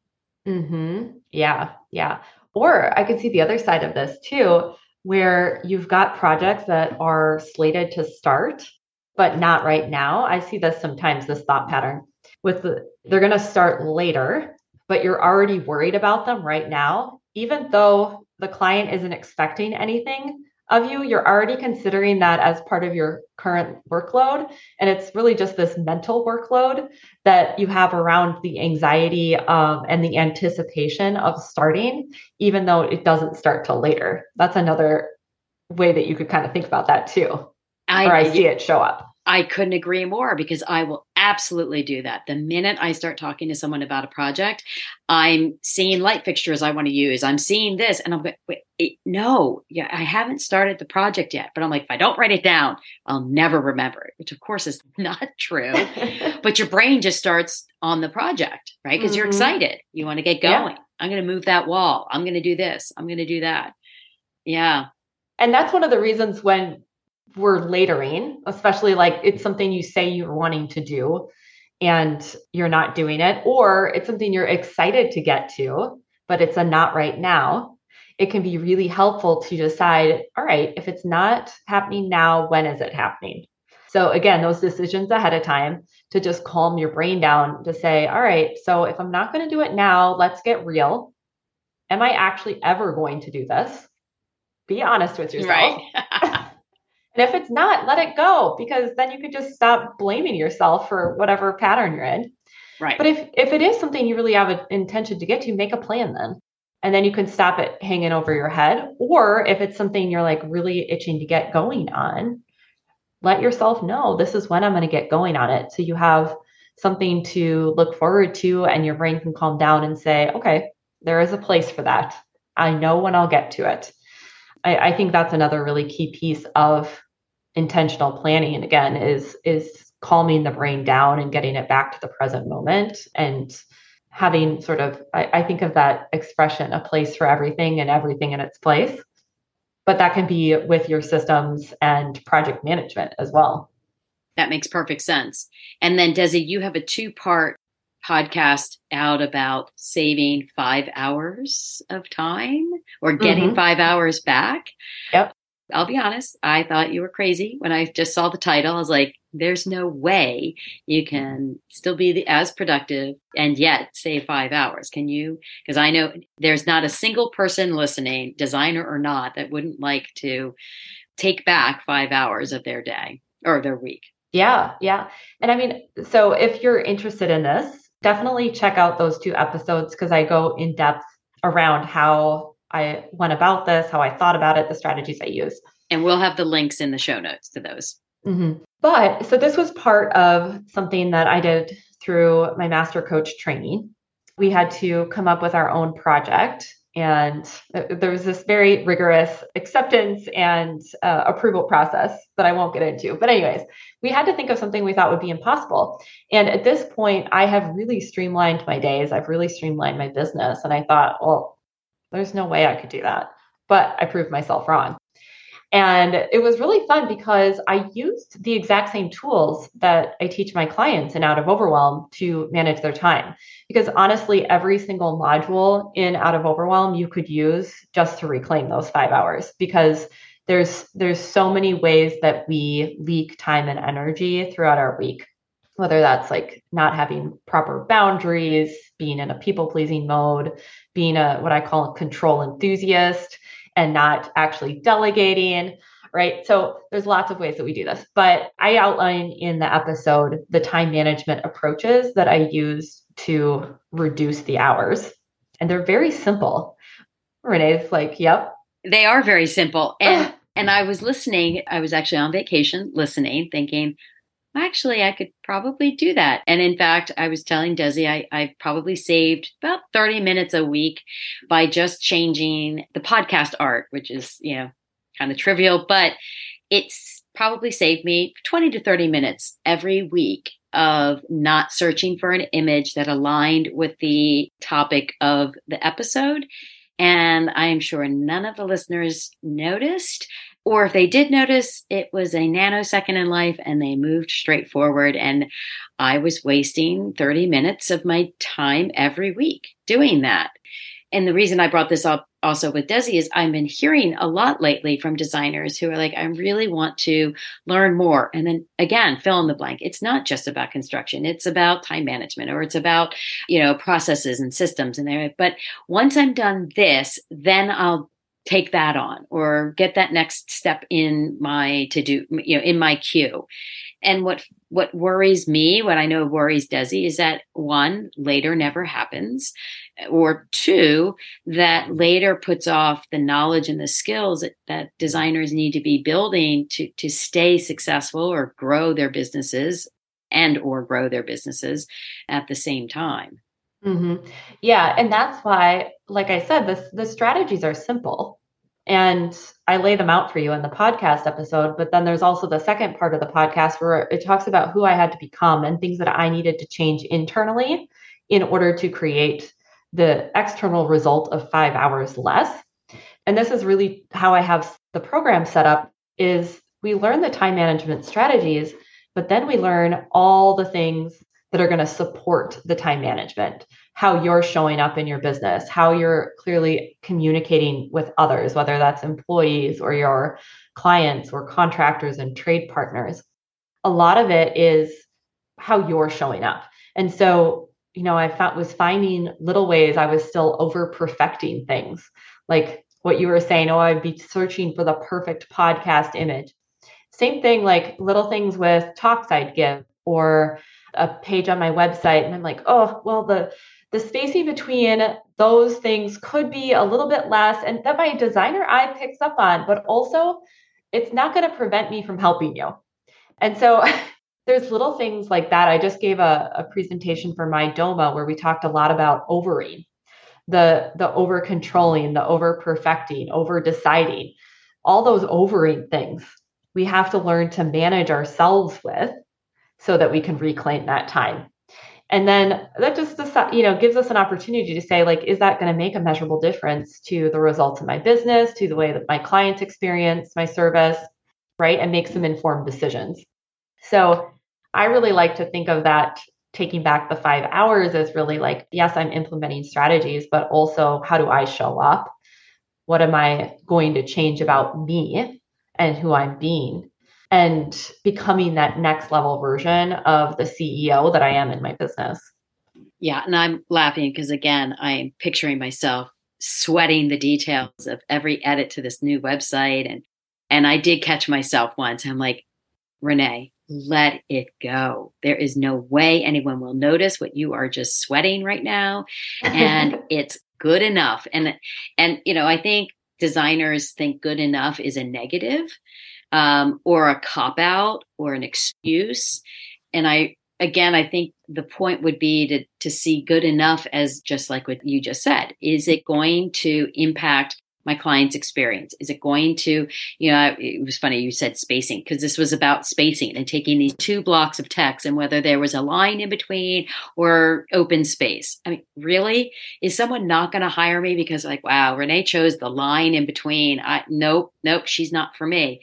Mm-hmm. Yeah. Yeah. Or I could see the other side of this too, where you've got projects that are slated to start, but not right now. I see this sometimes, this thought pattern with the, they're going to start later, but you're already worried about them right now, even though the client isn't expecting anything of you, you're already considering that as part of your current workload. And it's really just this mental workload that you have around the anxiety um, and the anticipation of starting, even though it doesn't start till later. That's another way that you could kind of think about that too. I, or I see it show up. I couldn't agree more because I will absolutely do that. The minute I start talking to someone about a project, I'm seeing light fixtures I want to use. I'm seeing this, and I'm like, wait, no, yeah, I haven't started the project yet. But I'm like, if I don't write it down, I'll never remember it, which of course is not true. but your brain just starts on the project, right? Because mm-hmm. you're excited. You want to get going. Yeah. I'm going to move that wall. I'm going to do this. I'm going to do that. Yeah. And that's one of the reasons when we're latering, especially like it's something you say you're wanting to do and you're not doing it, or it's something you're excited to get to, but it's a not right now, it can be really helpful to decide all right, if it's not happening now, when is it happening? So, again, those decisions ahead of time to just calm your brain down to say, all right, so if I'm not going to do it now, let's get real. Am I actually ever going to do this? Be honest with yourself. Right. and if it's not, let it go because then you could just stop blaming yourself for whatever pattern you're in. Right. But if if it is something you really have an intention to get to, make a plan then. And then you can stop it hanging over your head. Or if it's something you're like really itching to get going on, let yourself know this is when I'm going to get going on it. So you have something to look forward to and your brain can calm down and say, okay, there is a place for that. I know when I'll get to it. I, I think that's another really key piece of intentional planning. And again, is is calming the brain down and getting it back to the present moment and having sort of I, I think of that expression, a place for everything and everything in its place but that can be with your systems and project management as well. That makes perfect sense. And then, Desi, you have a two part podcast out about saving five hours of time or getting mm-hmm. five hours back. Yep. I'll be honest, I thought you were crazy when I just saw the title. I was like, there's no way you can still be the, as productive and yet save five hours. Can you? Because I know there's not a single person listening, designer or not, that wouldn't like to take back five hours of their day or their week. Yeah, yeah. And I mean, so if you're interested in this, definitely check out those two episodes because I go in depth around how I went about this, how I thought about it, the strategies I use. And we'll have the links in the show notes to those. Mm-hmm. But so this was part of something that I did through my master coach training. We had to come up with our own project. And there was this very rigorous acceptance and uh, approval process that I won't get into. But, anyways, we had to think of something we thought would be impossible. And at this point, I have really streamlined my days. I've really streamlined my business. And I thought, well, there's no way I could do that. But I proved myself wrong. And it was really fun because I used the exact same tools that I teach my clients in Out of Overwhelm to manage their time. Because honestly, every single module in Out of Overwhelm you could use just to reclaim those five hours because there's there's so many ways that we leak time and energy throughout our week whether that's like not having proper boundaries being in a people pleasing mode being a what i call a control enthusiast and not actually delegating, right? So there's lots of ways that we do this, but I outline in the episode the time management approaches that I use to reduce the hours. And they're very simple. Renee's like, yep. They are very simple. And and I was listening, I was actually on vacation listening, thinking, actually I could probably do that. And in fact, I was telling Desi I, I probably saved about 30 minutes a week by just changing the podcast art, which is, you know, kind of trivial, but it's probably saved me 20 to 30 minutes every week of not searching for an image that aligned with the topic of the episode. And I'm sure none of the listeners noticed. Or if they did notice, it was a nanosecond in life and they moved straight forward. And I was wasting 30 minutes of my time every week doing that. And the reason I brought this up also with Desi is I've been hearing a lot lately from designers who are like, I really want to learn more. And then again, fill in the blank. It's not just about construction. It's about time management or it's about, you know, processes and systems and there. But once I'm done this, then I'll take that on or get that next step in my to do you know in my queue. And what what worries me what i know worries desi is that one later never happens or two that later puts off the knowledge and the skills that, that designers need to be building to to stay successful or grow their businesses and or grow their businesses at the same time Mm-hmm. Yeah, and that's why, like I said, the the strategies are simple. And I lay them out for you in the podcast episode. But then there's also the second part of the podcast where it talks about who I had to become and things that I needed to change internally in order to create the external result of five hours less. And this is really how I have the program set up is we learn the time management strategies, but then we learn all the things that are going to support the time management, how you're showing up in your business, how you're clearly communicating with others, whether that's employees or your clients or contractors and trade partners. A lot of it is how you're showing up. And so, you know, I found was finding little ways I was still over perfecting things. Like what you were saying, oh, I'd be searching for the perfect podcast image. Same thing, like little things with talks I'd give or a page on my website. And I'm like, oh, well, the the spacing between those things could be a little bit less. And that my designer eye picks up on, but also it's not going to prevent me from helping you. And so there's little things like that. I just gave a, a presentation for my DOMA where we talked a lot about overing, the the over controlling, the over perfecting, over deciding, all those overing things we have to learn to manage ourselves with so that we can reclaim that time. And then that just you know gives us an opportunity to say like is that going to make a measurable difference to the results of my business, to the way that my clients experience my service, right? And make some informed decisions. So I really like to think of that taking back the 5 hours as really like yes, I'm implementing strategies, but also how do I show up? What am I going to change about me and who I'm being? And becoming that next level version of the CEO that I am in my business. Yeah. And I'm laughing because, again, I'm picturing myself sweating the details of every edit to this new website. And, and I did catch myself once. I'm like, Renee, let it go. There is no way anyone will notice what you are just sweating right now. And it's good enough. And, and, you know, I think designers think good enough is a negative um, or a cop out or an excuse. And I, again, I think the point would be to, to see good enough as just like what you just said. Is it going to impact my client's experience? Is it going to, you know, it was funny you said spacing because this was about spacing and taking these two blocks of text and whether there was a line in between or open space. I mean, really? Is someone not going to hire me because like, wow, Renee chose the line in between? I nope, nope, she's not for me.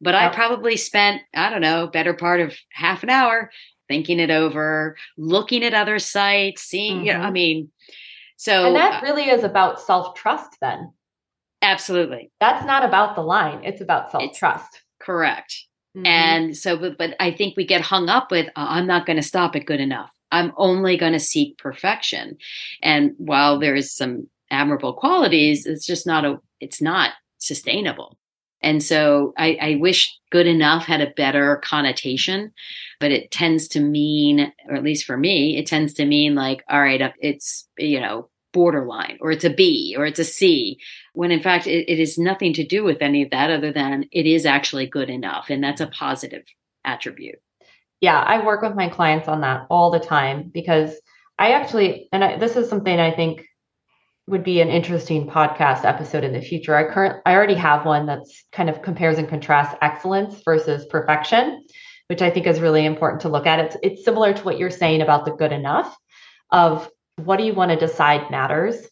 But I probably spent, I don't know, better part of half an hour thinking it over, looking at other sites, seeing, mm-hmm. you know, I mm-hmm. mean, so. And that really is about self trust then. Absolutely. That's not about the line, it's about self trust. Correct. Mm-hmm. And so, but, but I think we get hung up with, uh, I'm not going to stop it good enough. I'm only going to seek perfection. And while there is some admirable qualities, it's just not a, it's not sustainable. And so I, I, wish good enough had a better connotation, but it tends to mean, or at least for me, it tends to mean like, all right, uh, it's, you know, borderline or it's a B or it's a C, when in fact it, it is nothing to do with any of that other than it is actually good enough. And that's a positive attribute. Yeah, I work with my clients on that all the time because I actually, and I, this is something I think would be an interesting podcast episode in the future. I current I already have one that's kind of compares and contrasts excellence versus perfection, which I think is really important to look at. It's it's similar to what you're saying about the good enough of what do you want to decide matters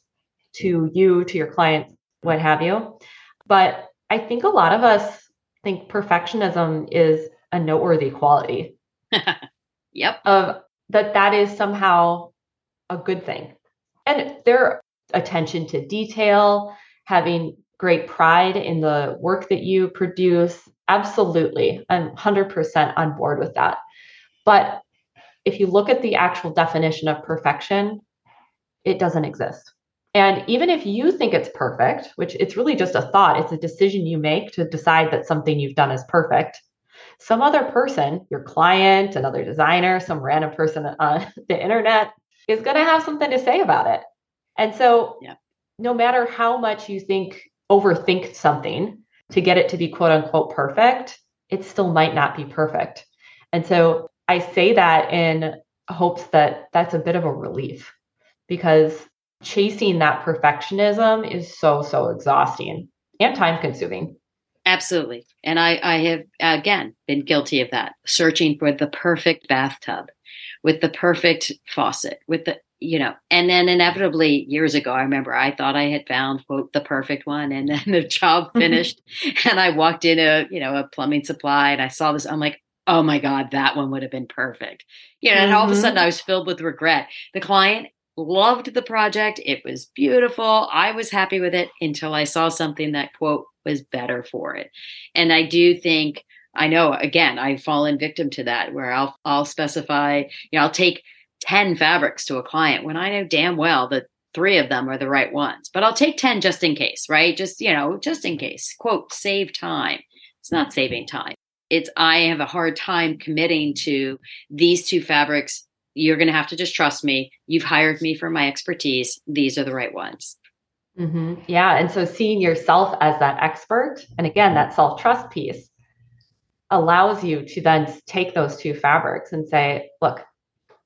to you, to your clients, what have you. But I think a lot of us think perfectionism is a noteworthy quality. yep. Of that that is somehow a good thing. And their attention to detail, having great pride in the work that you produce. Absolutely. I'm 100% on board with that. But if you look at the actual definition of perfection, it doesn't exist. And even if you think it's perfect, which it's really just a thought, it's a decision you make to decide that something you've done is perfect. Some other person, your client, another designer, some random person on the internet is going to have something to say about it. And so, yeah. no matter how much you think, overthink something to get it to be quote unquote perfect, it still might not be perfect. And so, I say that in hopes that that's a bit of a relief because chasing that perfectionism is so, so exhausting and time consuming. Absolutely. And I, I have, again, been guilty of that, searching for the perfect bathtub with the perfect faucet, with the, you know, and then inevitably years ago, I remember I thought I had found quote the perfect one, and then the job mm-hmm. finished, and I walked in a you know a plumbing supply, and I saw this. I'm like, oh my god, that one would have been perfect. You know, mm-hmm. and all of a sudden mm-hmm. I was filled with regret. The client loved the project; it was beautiful. I was happy with it until I saw something that quote was better for it, and I do think. I know again I've fallen victim to that where I'll I'll specify, you know, I'll take 10 fabrics to a client when I know damn well that three of them are the right ones. But I'll take 10 just in case, right? Just, you know, just in case. Quote, save time. It's not saving time. It's I have a hard time committing to these two fabrics. You're going to have to just trust me. You've hired me for my expertise. These are the right ones. Mm-hmm. Yeah. And so seeing yourself as that expert, and again, that self trust piece allows you to then take those two fabrics and say, look,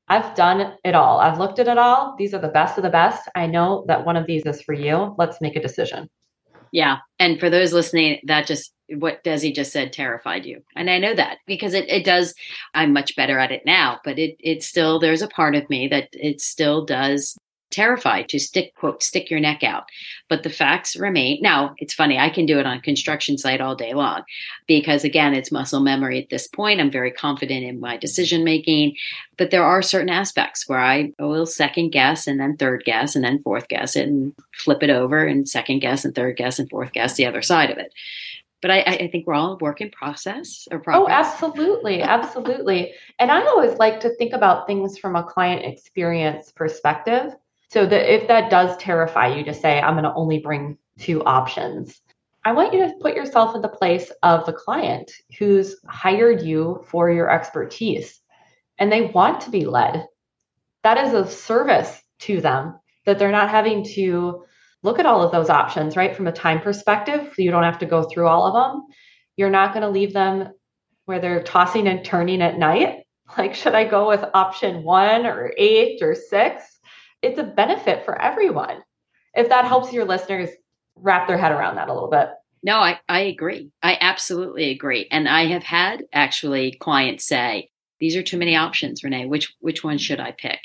I've done it all. I've looked at it all. These are the best of the best. I know that one of these is for you. Let's make a decision. Yeah. And for those listening, that just what Desi just said terrified you. And I know that because it, it does, I'm much better at it now, but it it still there's a part of me that it still does terrified to stick quote stick your neck out. But the facts remain. Now it's funny i can do it on a construction site all day long because again it's muscle memory at this point. I'm very confident in my decision making. But there are certain aspects where i will second guess and then third guess and then fourth guess it and flip it over and second guess and third guess and fourth guess the other side of it but I, I, think we're all a work in process or oh, progress. Oh, absolutely. Absolutely. And I always like to think about things from a client experience perspective. So that if that does terrify you to say, I'm going to only bring two options, I want you to put yourself in the place of the client who's hired you for your expertise and they want to be led. That is a service to them that they're not having to look at all of those options, right? From a time perspective, you don't have to go through all of them. You're not going to leave them where they're tossing and turning at night. Like, should I go with option one or eight or six? it's a benefit for everyone. If that helps your listeners wrap their head around that a little bit. No, I, I agree. I absolutely agree. And I have had actually clients say, these are too many options, Renee. Which which one should I pick?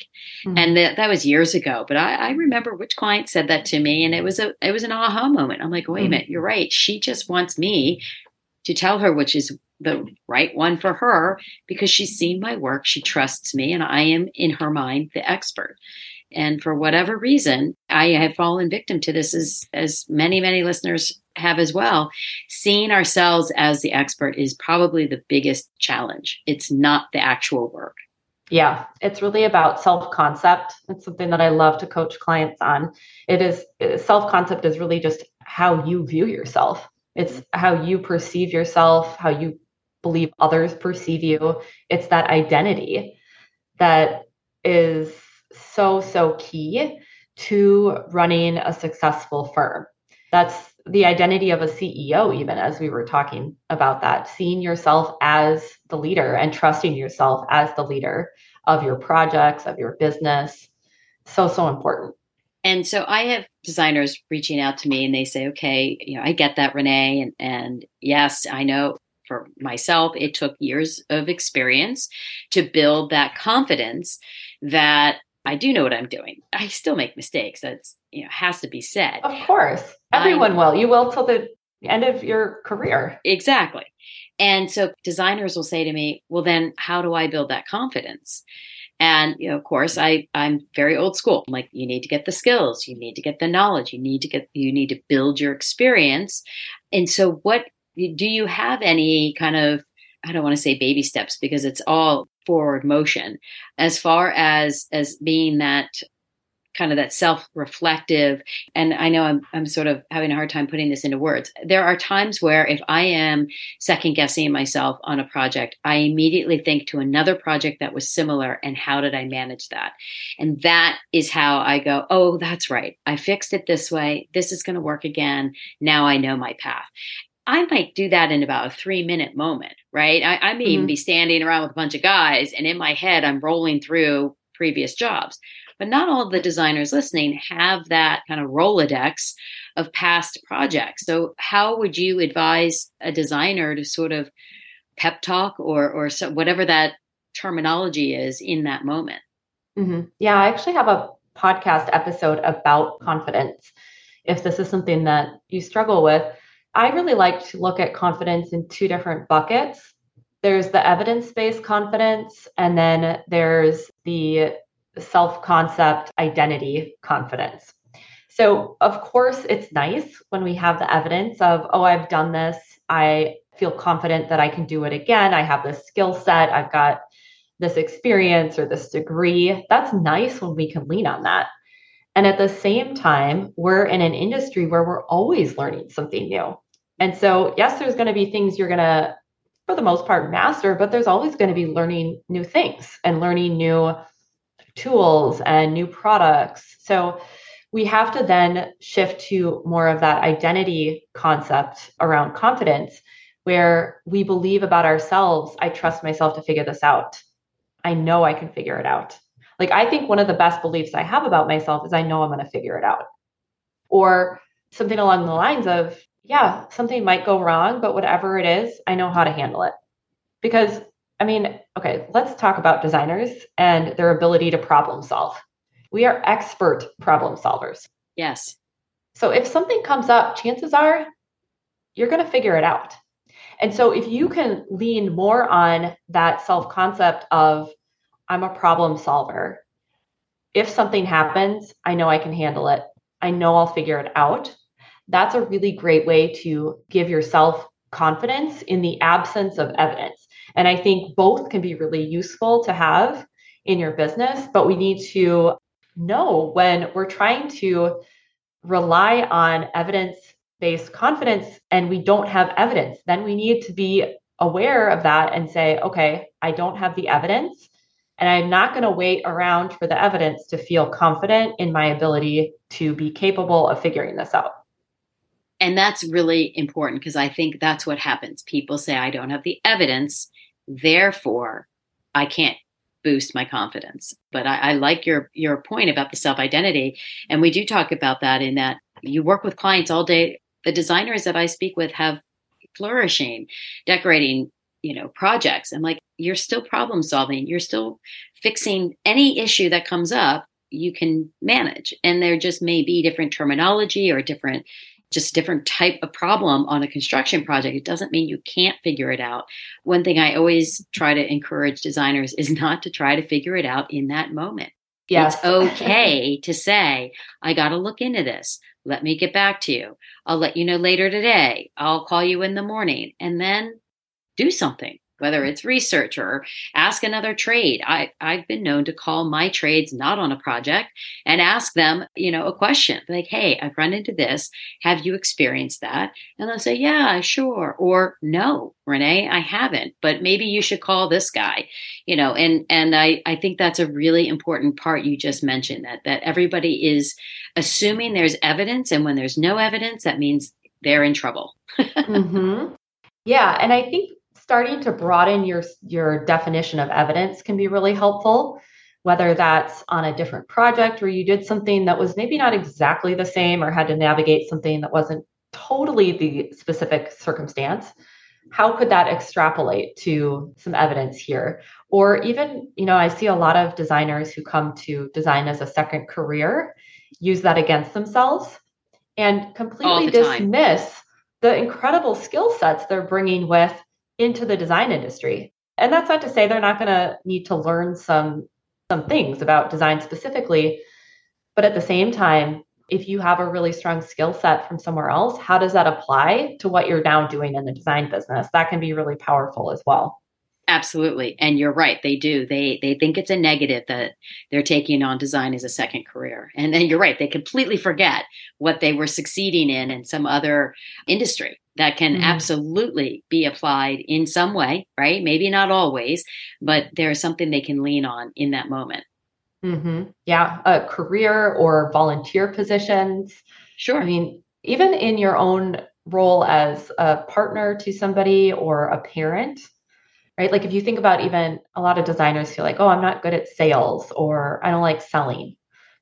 Mm-hmm. And that, that was years ago. But I, I, remember which client said that to me, and it was a it was an aha moment. I'm like, wait mm-hmm. a minute, you're right. She just wants me to tell her which is the right one for her because she's seen my work, she trusts me, and I am in her mind the expert. And for whatever reason, I have fallen victim to this as, as many, many listeners have as well. Seeing ourselves as the expert is probably the biggest challenge. It's not the actual work. Yeah, it's really about self concept. It's something that I love to coach clients on. It is uh, self concept is really just how you view yourself. It's mm-hmm. how you perceive yourself, how you believe others perceive you. It's that identity that is so, so key to running a successful firm. That's the identity of a CEO, even as we were talking about that, seeing yourself as the leader and trusting yourself as the leader of your projects, of your business. So, so important. And so I have designers reaching out to me and they say, okay, you know, I get that, Renee. And, and yes, I know for myself, it took years of experience to build that confidence that I do know what I'm doing. I still make mistakes. That's you know has to be said. Of course, everyone will. You will till the end of your career. Exactly. And so designers will say to me, "Well, then how do I build that confidence?" And you know, of course, I I'm very old school. I'm like, you need to get the skills, you need to get the knowledge, you need to get you need to build your experience. And so, what do you have any kind of I don't want to say baby steps because it's all forward motion as far as as being that kind of that self-reflective and i know I'm, I'm sort of having a hard time putting this into words there are times where if i am second guessing myself on a project i immediately think to another project that was similar and how did i manage that and that is how i go oh that's right i fixed it this way this is going to work again now i know my path I might do that in about a three minute moment, right? I, I may mm-hmm. even be standing around with a bunch of guys, and in my head, I'm rolling through previous jobs. But not all the designers listening have that kind of Rolodex of past projects. So, how would you advise a designer to sort of pep talk or or so, whatever that terminology is in that moment? Mm-hmm. Yeah, I actually have a podcast episode about confidence. If this is something that you struggle with, I really like to look at confidence in two different buckets. There's the evidence based confidence, and then there's the self concept identity confidence. So, of course, it's nice when we have the evidence of, oh, I've done this. I feel confident that I can do it again. I have this skill set. I've got this experience or this degree. That's nice when we can lean on that. And at the same time, we're in an industry where we're always learning something new. And so, yes, there's going to be things you're going to, for the most part, master, but there's always going to be learning new things and learning new tools and new products. So, we have to then shift to more of that identity concept around confidence, where we believe about ourselves I trust myself to figure this out. I know I can figure it out. Like, I think one of the best beliefs I have about myself is I know I'm going to figure it out. Or something along the lines of, yeah, something might go wrong, but whatever it is, I know how to handle it. Because, I mean, okay, let's talk about designers and their ability to problem solve. We are expert problem solvers. Yes. So if something comes up, chances are you're going to figure it out. And so if you can lean more on that self concept of, I'm a problem solver. If something happens, I know I can handle it. I know I'll figure it out. That's a really great way to give yourself confidence in the absence of evidence. And I think both can be really useful to have in your business, but we need to know when we're trying to rely on evidence based confidence and we don't have evidence, then we need to be aware of that and say, okay, I don't have the evidence. And I'm not going to wait around for the evidence to feel confident in my ability to be capable of figuring this out. And that's really important because I think that's what happens. People say, I don't have the evidence, therefore, I can't boost my confidence. But I, I like your your point about the self identity, and we do talk about that in that you work with clients all day. The designers that I speak with have flourishing, decorating, you know projects i'm like you're still problem solving you're still fixing any issue that comes up you can manage and there just may be different terminology or different just a different type of problem on a construction project. It doesn't mean you can't figure it out. One thing i always try to encourage designers is not to try to figure it out in that moment. Yes. it's okay to say i got to look into this. Let me get back to you. I'll let you know later today. I'll call you in the morning. And then do something whether it's research or ask another trade. I, I've been known to call my trades not on a project and ask them, you know, a question like, hey, I've run into this. Have you experienced that? And they'll say, yeah, sure. Or no, Renee, I haven't, but maybe you should call this guy, you know, and, and I, I think that's a really important part you just mentioned that, that everybody is assuming there's evidence. And when there's no evidence, that means they're in trouble. mm-hmm. Yeah. And I think starting to broaden your your definition of evidence can be really helpful whether that's on a different project or you did something that was maybe not exactly the same or had to navigate something that wasn't totally the specific circumstance how could that extrapolate to some evidence here or even you know i see a lot of designers who come to design as a second career use that against themselves and completely the dismiss time. the incredible skill sets they're bringing with into the design industry. And that's not to say they're not going to need to learn some some things about design specifically, but at the same time, if you have a really strong skill set from somewhere else, how does that apply to what you're now doing in the design business? That can be really powerful as well. Absolutely. And you're right. They do. They they think it's a negative that they're taking on design as a second career. And then you're right. They completely forget what they were succeeding in in some other industry that can mm-hmm. absolutely be applied in some way, right? Maybe not always, but there's something they can lean on in that moment. Mm-hmm. Yeah, a career or volunteer positions. Sure. I mean, even in your own role as a partner to somebody or a parent, right? Like if you think about even a lot of designers feel like, oh, I'm not good at sales or I don't like selling.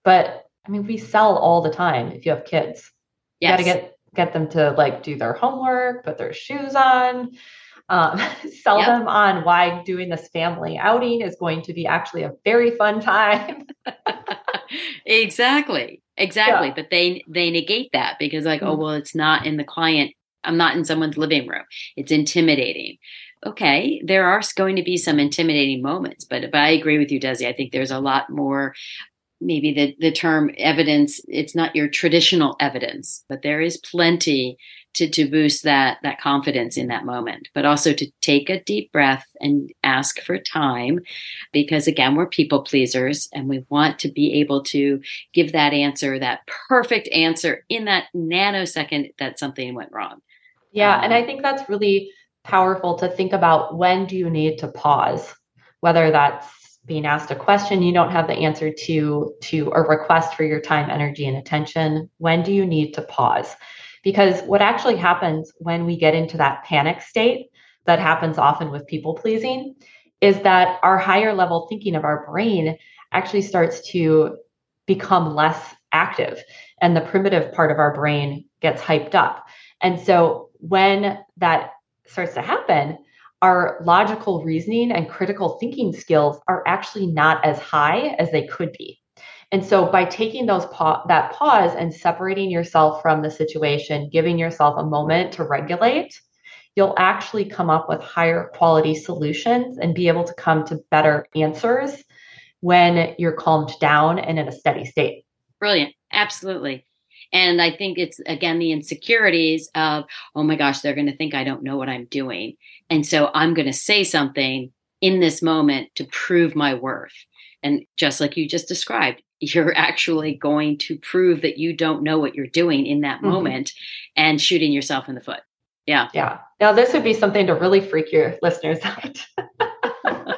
But I mean, we sell all the time if you have kids. Yes. You got to get get them to like do their homework, put their shoes on, um, sell yep. them on why doing this family outing is going to be actually a very fun time. exactly. Exactly. Yeah. But they they negate that because like, mm-hmm. oh well, it's not in the client. I'm not in someone's living room. It's intimidating. Okay, there are going to be some intimidating moments, but but I agree with you, Desi. I think there's a lot more maybe the, the term evidence it's not your traditional evidence but there is plenty to, to boost that that confidence in that moment but also to take a deep breath and ask for time because again we're people pleasers and we want to be able to give that answer that perfect answer in that nanosecond that something went wrong yeah um, and i think that's really powerful to think about when do you need to pause? Whether that's being asked a question you don't have the answer to to a request for your time energy and attention when do you need to pause? Because what actually happens when we get into that panic state that happens often with people pleasing is that our higher level thinking of our brain actually starts to become less active and the primitive part of our brain gets hyped up. And so when that starts to happen our logical reasoning and critical thinking skills are actually not as high as they could be. And so by taking those pa- that pause and separating yourself from the situation, giving yourself a moment to regulate, you'll actually come up with higher quality solutions and be able to come to better answers when you're calmed down and in a steady state. Brilliant. Absolutely. And I think it's again the insecurities of, oh my gosh, they're going to think I don't know what I'm doing. And so I'm going to say something in this moment to prove my worth. And just like you just described, you're actually going to prove that you don't know what you're doing in that mm-hmm. moment and shooting yourself in the foot. Yeah. Yeah. Now, this would be something to really freak your listeners out.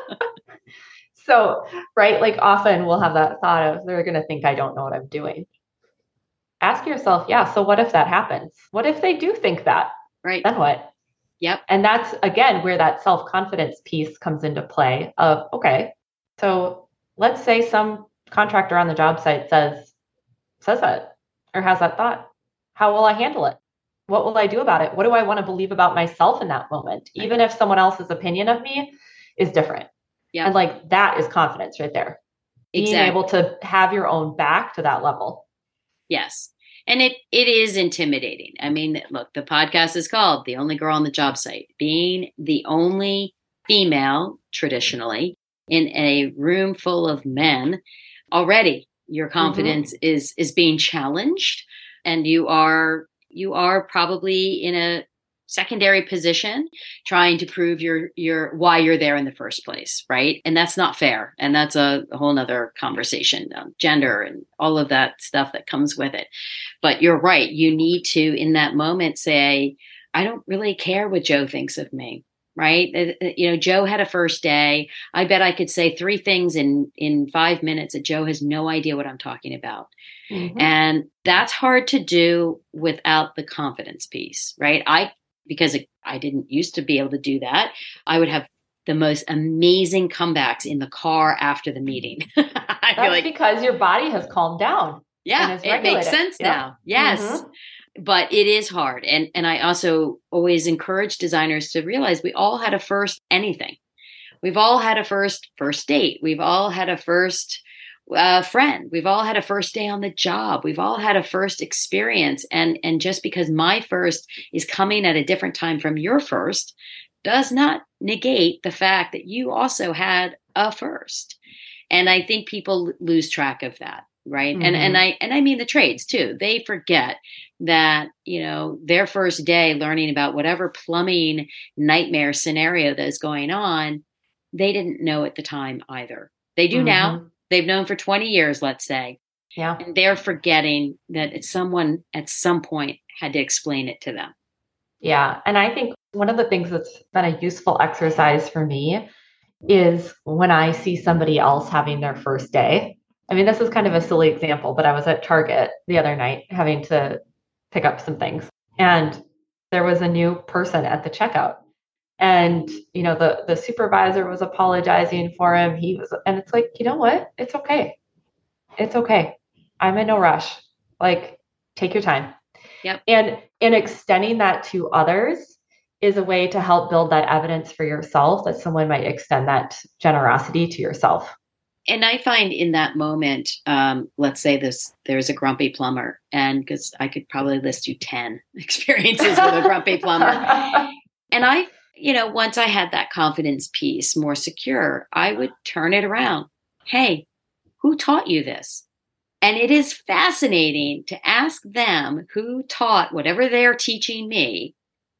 so, right, like often we'll have that thought of they're going to think I don't know what I'm doing ask yourself, yeah, so what if that happens? What if they do think that? Right. Then what? Yep. And that's again where that self confidence piece comes into play of, okay, so let's say some contractor on the job site says, says that or has that thought. How will I handle it? What will I do about it? What do I want to believe about myself in that moment? Right. Even if someone else's opinion of me is different. Yeah. And like that is confidence right there. Being able to have your own back to that level. Yes. And it it is intimidating. I mean, look, the podcast is called The Only Girl on the Job Site. Being the only female traditionally in a room full of men, already your mm-hmm. confidence mm-hmm. is is being challenged and you are you are probably in a secondary position trying to prove your your why you're there in the first place right? And that's not fair. And that's a, a whole nother conversation um, gender and all of that stuff that comes with it. But you're right. You need to in that moment say i don't really care what joe thinks of me right? Uh, uh, you know joe had a first day. I bet i could say three things in in five minutes that joe has no idea what i'm talking about. Mm-hmm. and that's hard to do without the confidence piece right? I because I didn't used to be able to do that. I would have the most amazing comebacks in the car after the meeting. That's like, because your body has calmed down. Yeah, it makes sense yep. now. Yes. Mm-hmm. But it is hard. And and I also always encourage designers to realize we all had a first anything. We've all had a first first date. We've all had a first a friend. We've all had a first day on the job. We've all had a first experience. And, and just because my first is coming at a different time from your first does not negate the fact that you also had a first. And I think people lose track of that. Right. Mm-hmm. And and I and I mean the trades too. They forget that, you know, their first day learning about whatever plumbing nightmare scenario that is going on, they didn't know at the time either. They do mm-hmm. now they've known for 20 years, let's say. Yeah. And they're forgetting that someone at some point had to explain it to them. Yeah. And I think one of the things that's been a useful exercise for me is when I see somebody else having their first day. I mean, this is kind of a silly example, but I was at Target the other night having to pick up some things. And there was a new person at the checkout and you know the the supervisor was apologizing for him. He was and it's like you know what? It's okay. It's okay. I'm in no rush. Like take your time. Yep. And in extending that to others is a way to help build that evidence for yourself that someone might extend that generosity to yourself. And I find in that moment, um, let's say this, there's a grumpy plumber, and because I could probably list you 10 experiences with a grumpy plumber. and I, you know, once I had that confidence piece more secure, I would turn it around. Hey, who taught you this? And it is fascinating to ask them who taught whatever they're teaching me.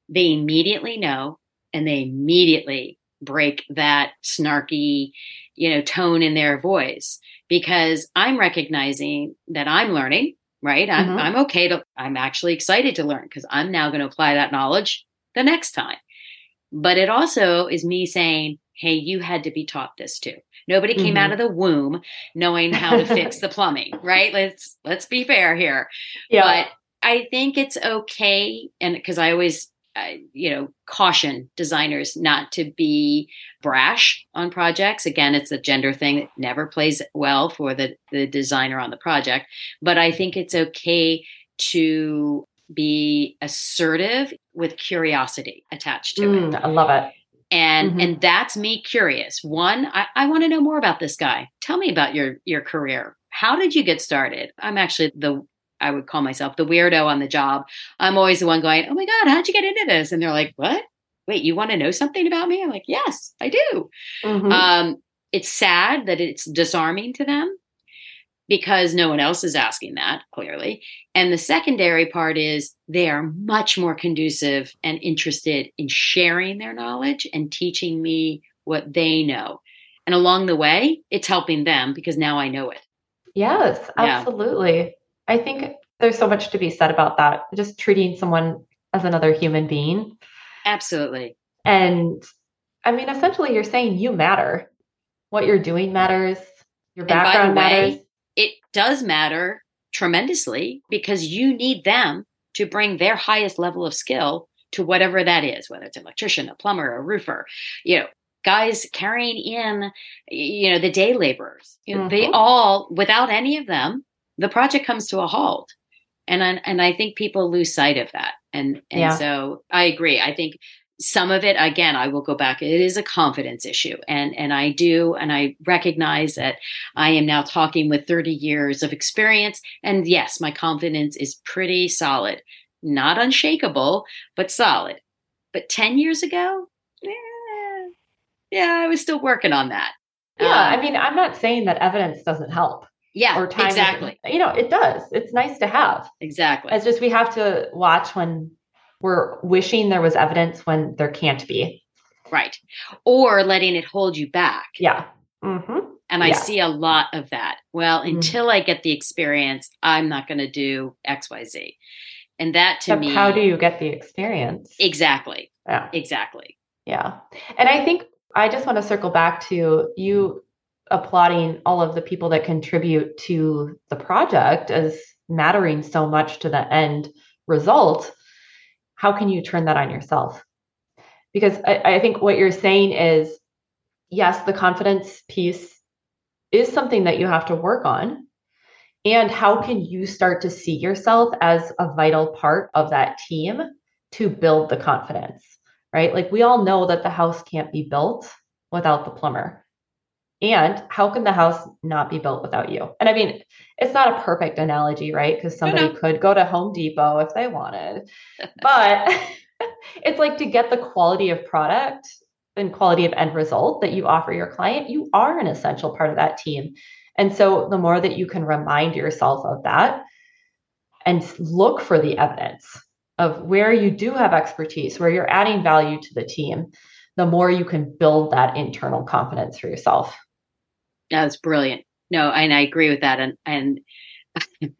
They immediately know and they immediately break that snarky, you know, tone in their voice because I'm recognizing that I'm learning, right? I'm, mm-hmm. I'm okay to, I'm actually excited to learn because I'm now going to apply that knowledge the next time. But it also is me saying, hey, you had to be taught this too. Nobody came mm-hmm. out of the womb knowing how to fix the plumbing, right? Let's let's be fair here. Yeah. But I think it's okay and because I always uh, you know, caution designers not to be brash on projects. Again, it's a gender thing that never plays well for the, the designer on the project. But I think it's okay to be assertive with curiosity attached to mm, it. I love it. And mm-hmm. and that's me curious. One, I, I want to know more about this guy. Tell me about your your career. How did you get started? I'm actually the I would call myself the weirdo on the job. I'm always the one going, "Oh my god, how'd you get into this?" And they're like, "What? Wait, you want to know something about me?" I'm like, "Yes, I do." Mm-hmm. Um, it's sad that it's disarming to them because no one else is asking that clearly. And the secondary part is they are much more conducive and interested in sharing their knowledge and teaching me what they know. And along the way, it's helping them because now I know it. Yes, absolutely. Yeah. I think there's so much to be said about that. Just treating someone as another human being. Absolutely. And I mean, essentially, you're saying you matter. What you're doing matters. Your background matters. Way, does matter tremendously because you need them to bring their highest level of skill to whatever that is, whether it's an electrician, a plumber, a roofer, you know, guys carrying in, you know, the day laborers. You know, mm-hmm. They all, without any of them, the project comes to a halt. And I, and I think people lose sight of that. And and yeah. so I agree. I think some of it again i will go back it is a confidence issue and and i do and i recognize that i am now talking with 30 years of experience and yes my confidence is pretty solid not unshakable but solid but 10 years ago yeah, yeah i was still working on that yeah um, i mean i'm not saying that evidence doesn't help yeah, or time. Exactly. You know, it does. It's nice to have. Exactly. It's just we have to watch when we're wishing there was evidence when there can't be. Right. Or letting it hold you back. Yeah. Mm-hmm. And I yeah. see a lot of that. Well, mm-hmm. until I get the experience, I'm not going to do XYZ. And that to me. How do you get the experience? Exactly. Yeah. Exactly. Yeah. And I think I just want to circle back to you applauding all of the people that contribute to the project as mattering so much to the end result how can you turn that on yourself? Because I, I, think what you're saying is yes the confidence piece is something that you have to work on. And how can you start to see yourself as a vital part of that team to build the confidence right? Like we all know that the house can't be built without the plumber and how can the house not be built without you? And I mean, it's not a perfect analogy, right? Because somebody could go to Home Depot if they wanted. but it's like to get the quality of product and quality of end result that you offer your client, you are an essential part of that team. And so the more that you can remind yourself of that and look for the evidence of where you do have expertise, where you're adding value to the team, the more you can build that internal confidence for yourself. That's brilliant. No, and I agree with that. And and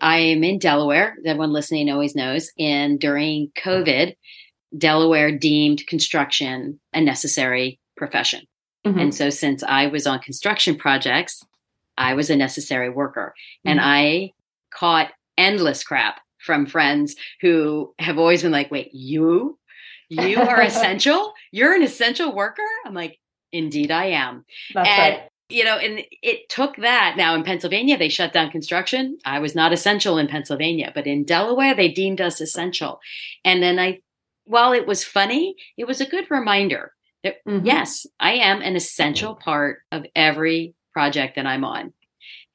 I am in Delaware. Everyone listening always knows. And during COVID, Delaware deemed construction a necessary profession. Mm-hmm. And so, since I was on construction projects, I was a necessary worker. Mm-hmm. And I caught endless crap from friends who have always been like, wait, you? You are essential? You're an essential worker? I'm like, indeed I am. That's and right you know, and it took that. Now in Pennsylvania, they shut down construction. I was not essential in Pennsylvania, but in Delaware, they deemed us essential. And then I, while it was funny, it was a good reminder that mm-hmm. yes, I am an essential part of every project that I'm on.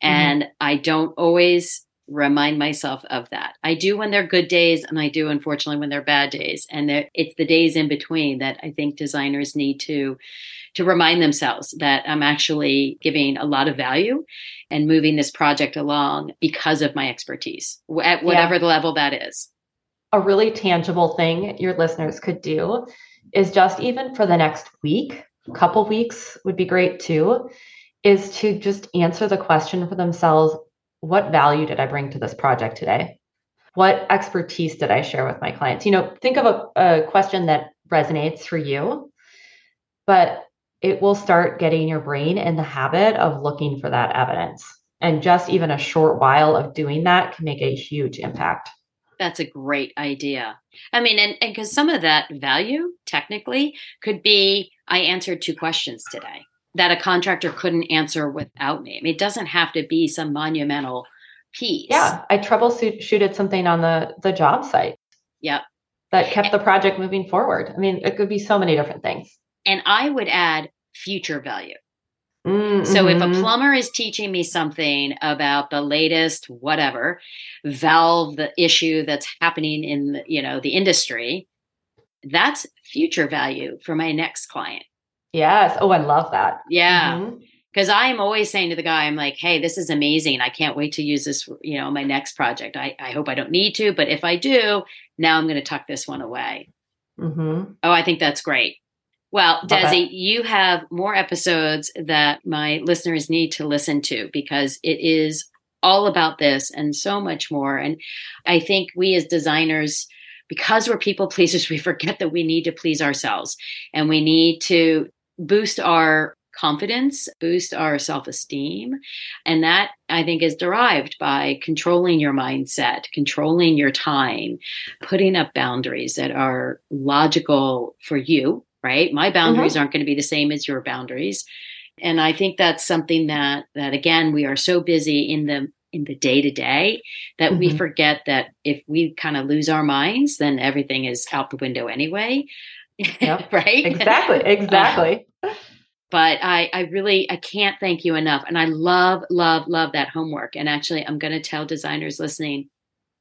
And mm-hmm. I don't always remind myself of that. I do when they're good days, and I do unfortunately when they're bad days. And it's the days in between that I think designers need to to remind themselves that I'm actually giving a lot of value and moving this project along because of my expertise at whatever yeah. the level that is. A really tangible thing your listeners could do is just even for the next week, couple weeks would be great too, is to just answer the question for themselves what value did I bring to this project today? What expertise did I share with my clients? You know, think of a, a question that resonates for you, but it will start getting your brain in the habit of looking for that evidence. And just even a short while of doing that can make a huge impact. That's a great idea. I mean, and because some of that value technically could be I answered two questions today that a contractor couldn't answer without me. I mean, it doesn't have to be some monumental piece. Yeah, I troubleshooted something on the the job site. Yep. That kept the project moving forward. I mean, it could be so many different things. And I would add future value. Mm-hmm. So if a mm-hmm. plumber is teaching me something about the latest whatever valve the issue that's happening in the, you know the industry, that's future value for my next client. Yes. Oh, I love that. Yeah. Mm-hmm because I'm always saying to the guy, I'm like, hey, this is amazing. I can't wait to use this, you know, my next project. I, I hope I don't need to, but if I do, now I'm going to tuck this one away. Mm-hmm. Oh, I think that's great. Well, Desi, okay. you have more episodes that my listeners need to listen to because it is all about this and so much more. And I think we as designers, because we're people pleasers, we forget that we need to please ourselves and we need to boost our confidence, boost our self esteem. And that I think is derived by controlling your mindset, controlling your time, putting up boundaries that are logical for you right? My boundaries mm-hmm. aren't going to be the same as your boundaries. And I think that's something that that again we are so busy in the in the day to day that mm-hmm. we forget that if we kind of lose our minds, then everything is out the window anyway. Yep. right? Exactly. Exactly. Uh, but I, I really I can't thank you enough. And I love, love, love that homework. And actually I'm gonna tell designers listening,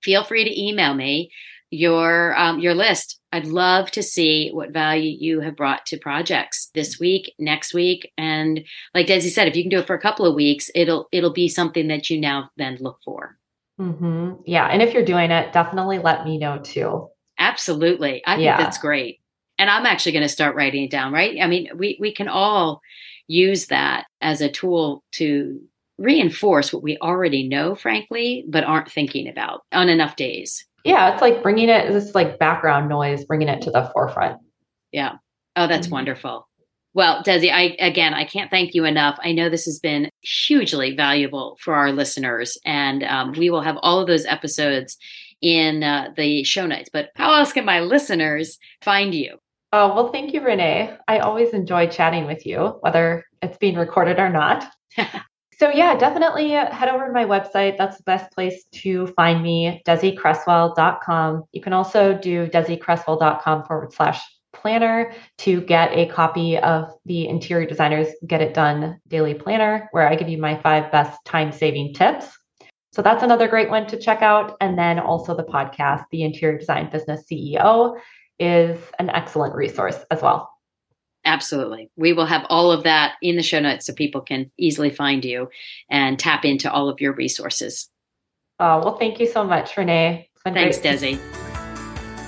feel free to email me your um, your list. I'd love to see what value you have brought to projects this week, next week, and like Desi said, if you can do it for a couple of weeks, it'll it'll be something that you now then look for. Mm-hmm. Yeah, and if you're doing it, definitely let me know too. Absolutely, I yeah. think that's great. And I'm actually going to start writing it down. Right? I mean, we we can all use that as a tool to reinforce what we already know, frankly, but aren't thinking about on enough days. Yeah, it's like bringing it this like background noise, bringing it to the forefront. Yeah. Oh, that's mm-hmm. wonderful. Well, Desi, I again, I can't thank you enough. I know this has been hugely valuable for our listeners, and um, we will have all of those episodes in uh, the show notes. But how else can my listeners find you? Oh, well, thank you, Renee. I always enjoy chatting with you, whether it's being recorded or not. So yeah, definitely head over to my website. That's the best place to find me, DesiCreswell.com. You can also do DesiCreswell.com forward slash planner to get a copy of the Interior Designers Get It Done Daily Planner, where I give you my five best time saving tips. So that's another great one to check out. And then also the podcast, The Interior Design Business CEO, is an excellent resource as well. Absolutely. We will have all of that in the show notes so people can easily find you and tap into all of your resources. Oh, well, thank you so much, Renee. Thanks, great. Desi.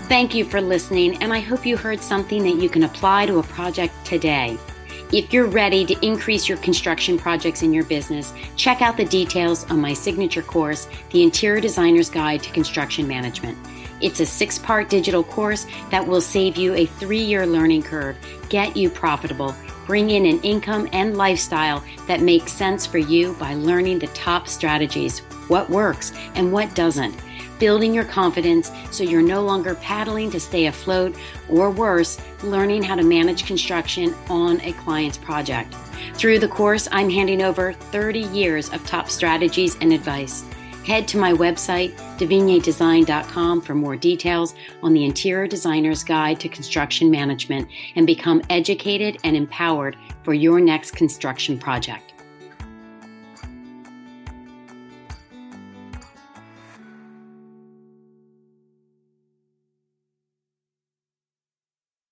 Thank you for listening, and I hope you heard something that you can apply to a project today. If you're ready to increase your construction projects in your business, check out the details on my signature course, The Interior Designer's Guide to Construction Management. It's a six part digital course that will save you a three year learning curve, get you profitable, bring in an income and lifestyle that makes sense for you by learning the top strategies, what works and what doesn't, building your confidence so you're no longer paddling to stay afloat, or worse, learning how to manage construction on a client's project. Through the course, I'm handing over 30 years of top strategies and advice. Head to my website, devignedesign.com, for more details on the Interior Designer's Guide to Construction Management and become educated and empowered for your next construction project.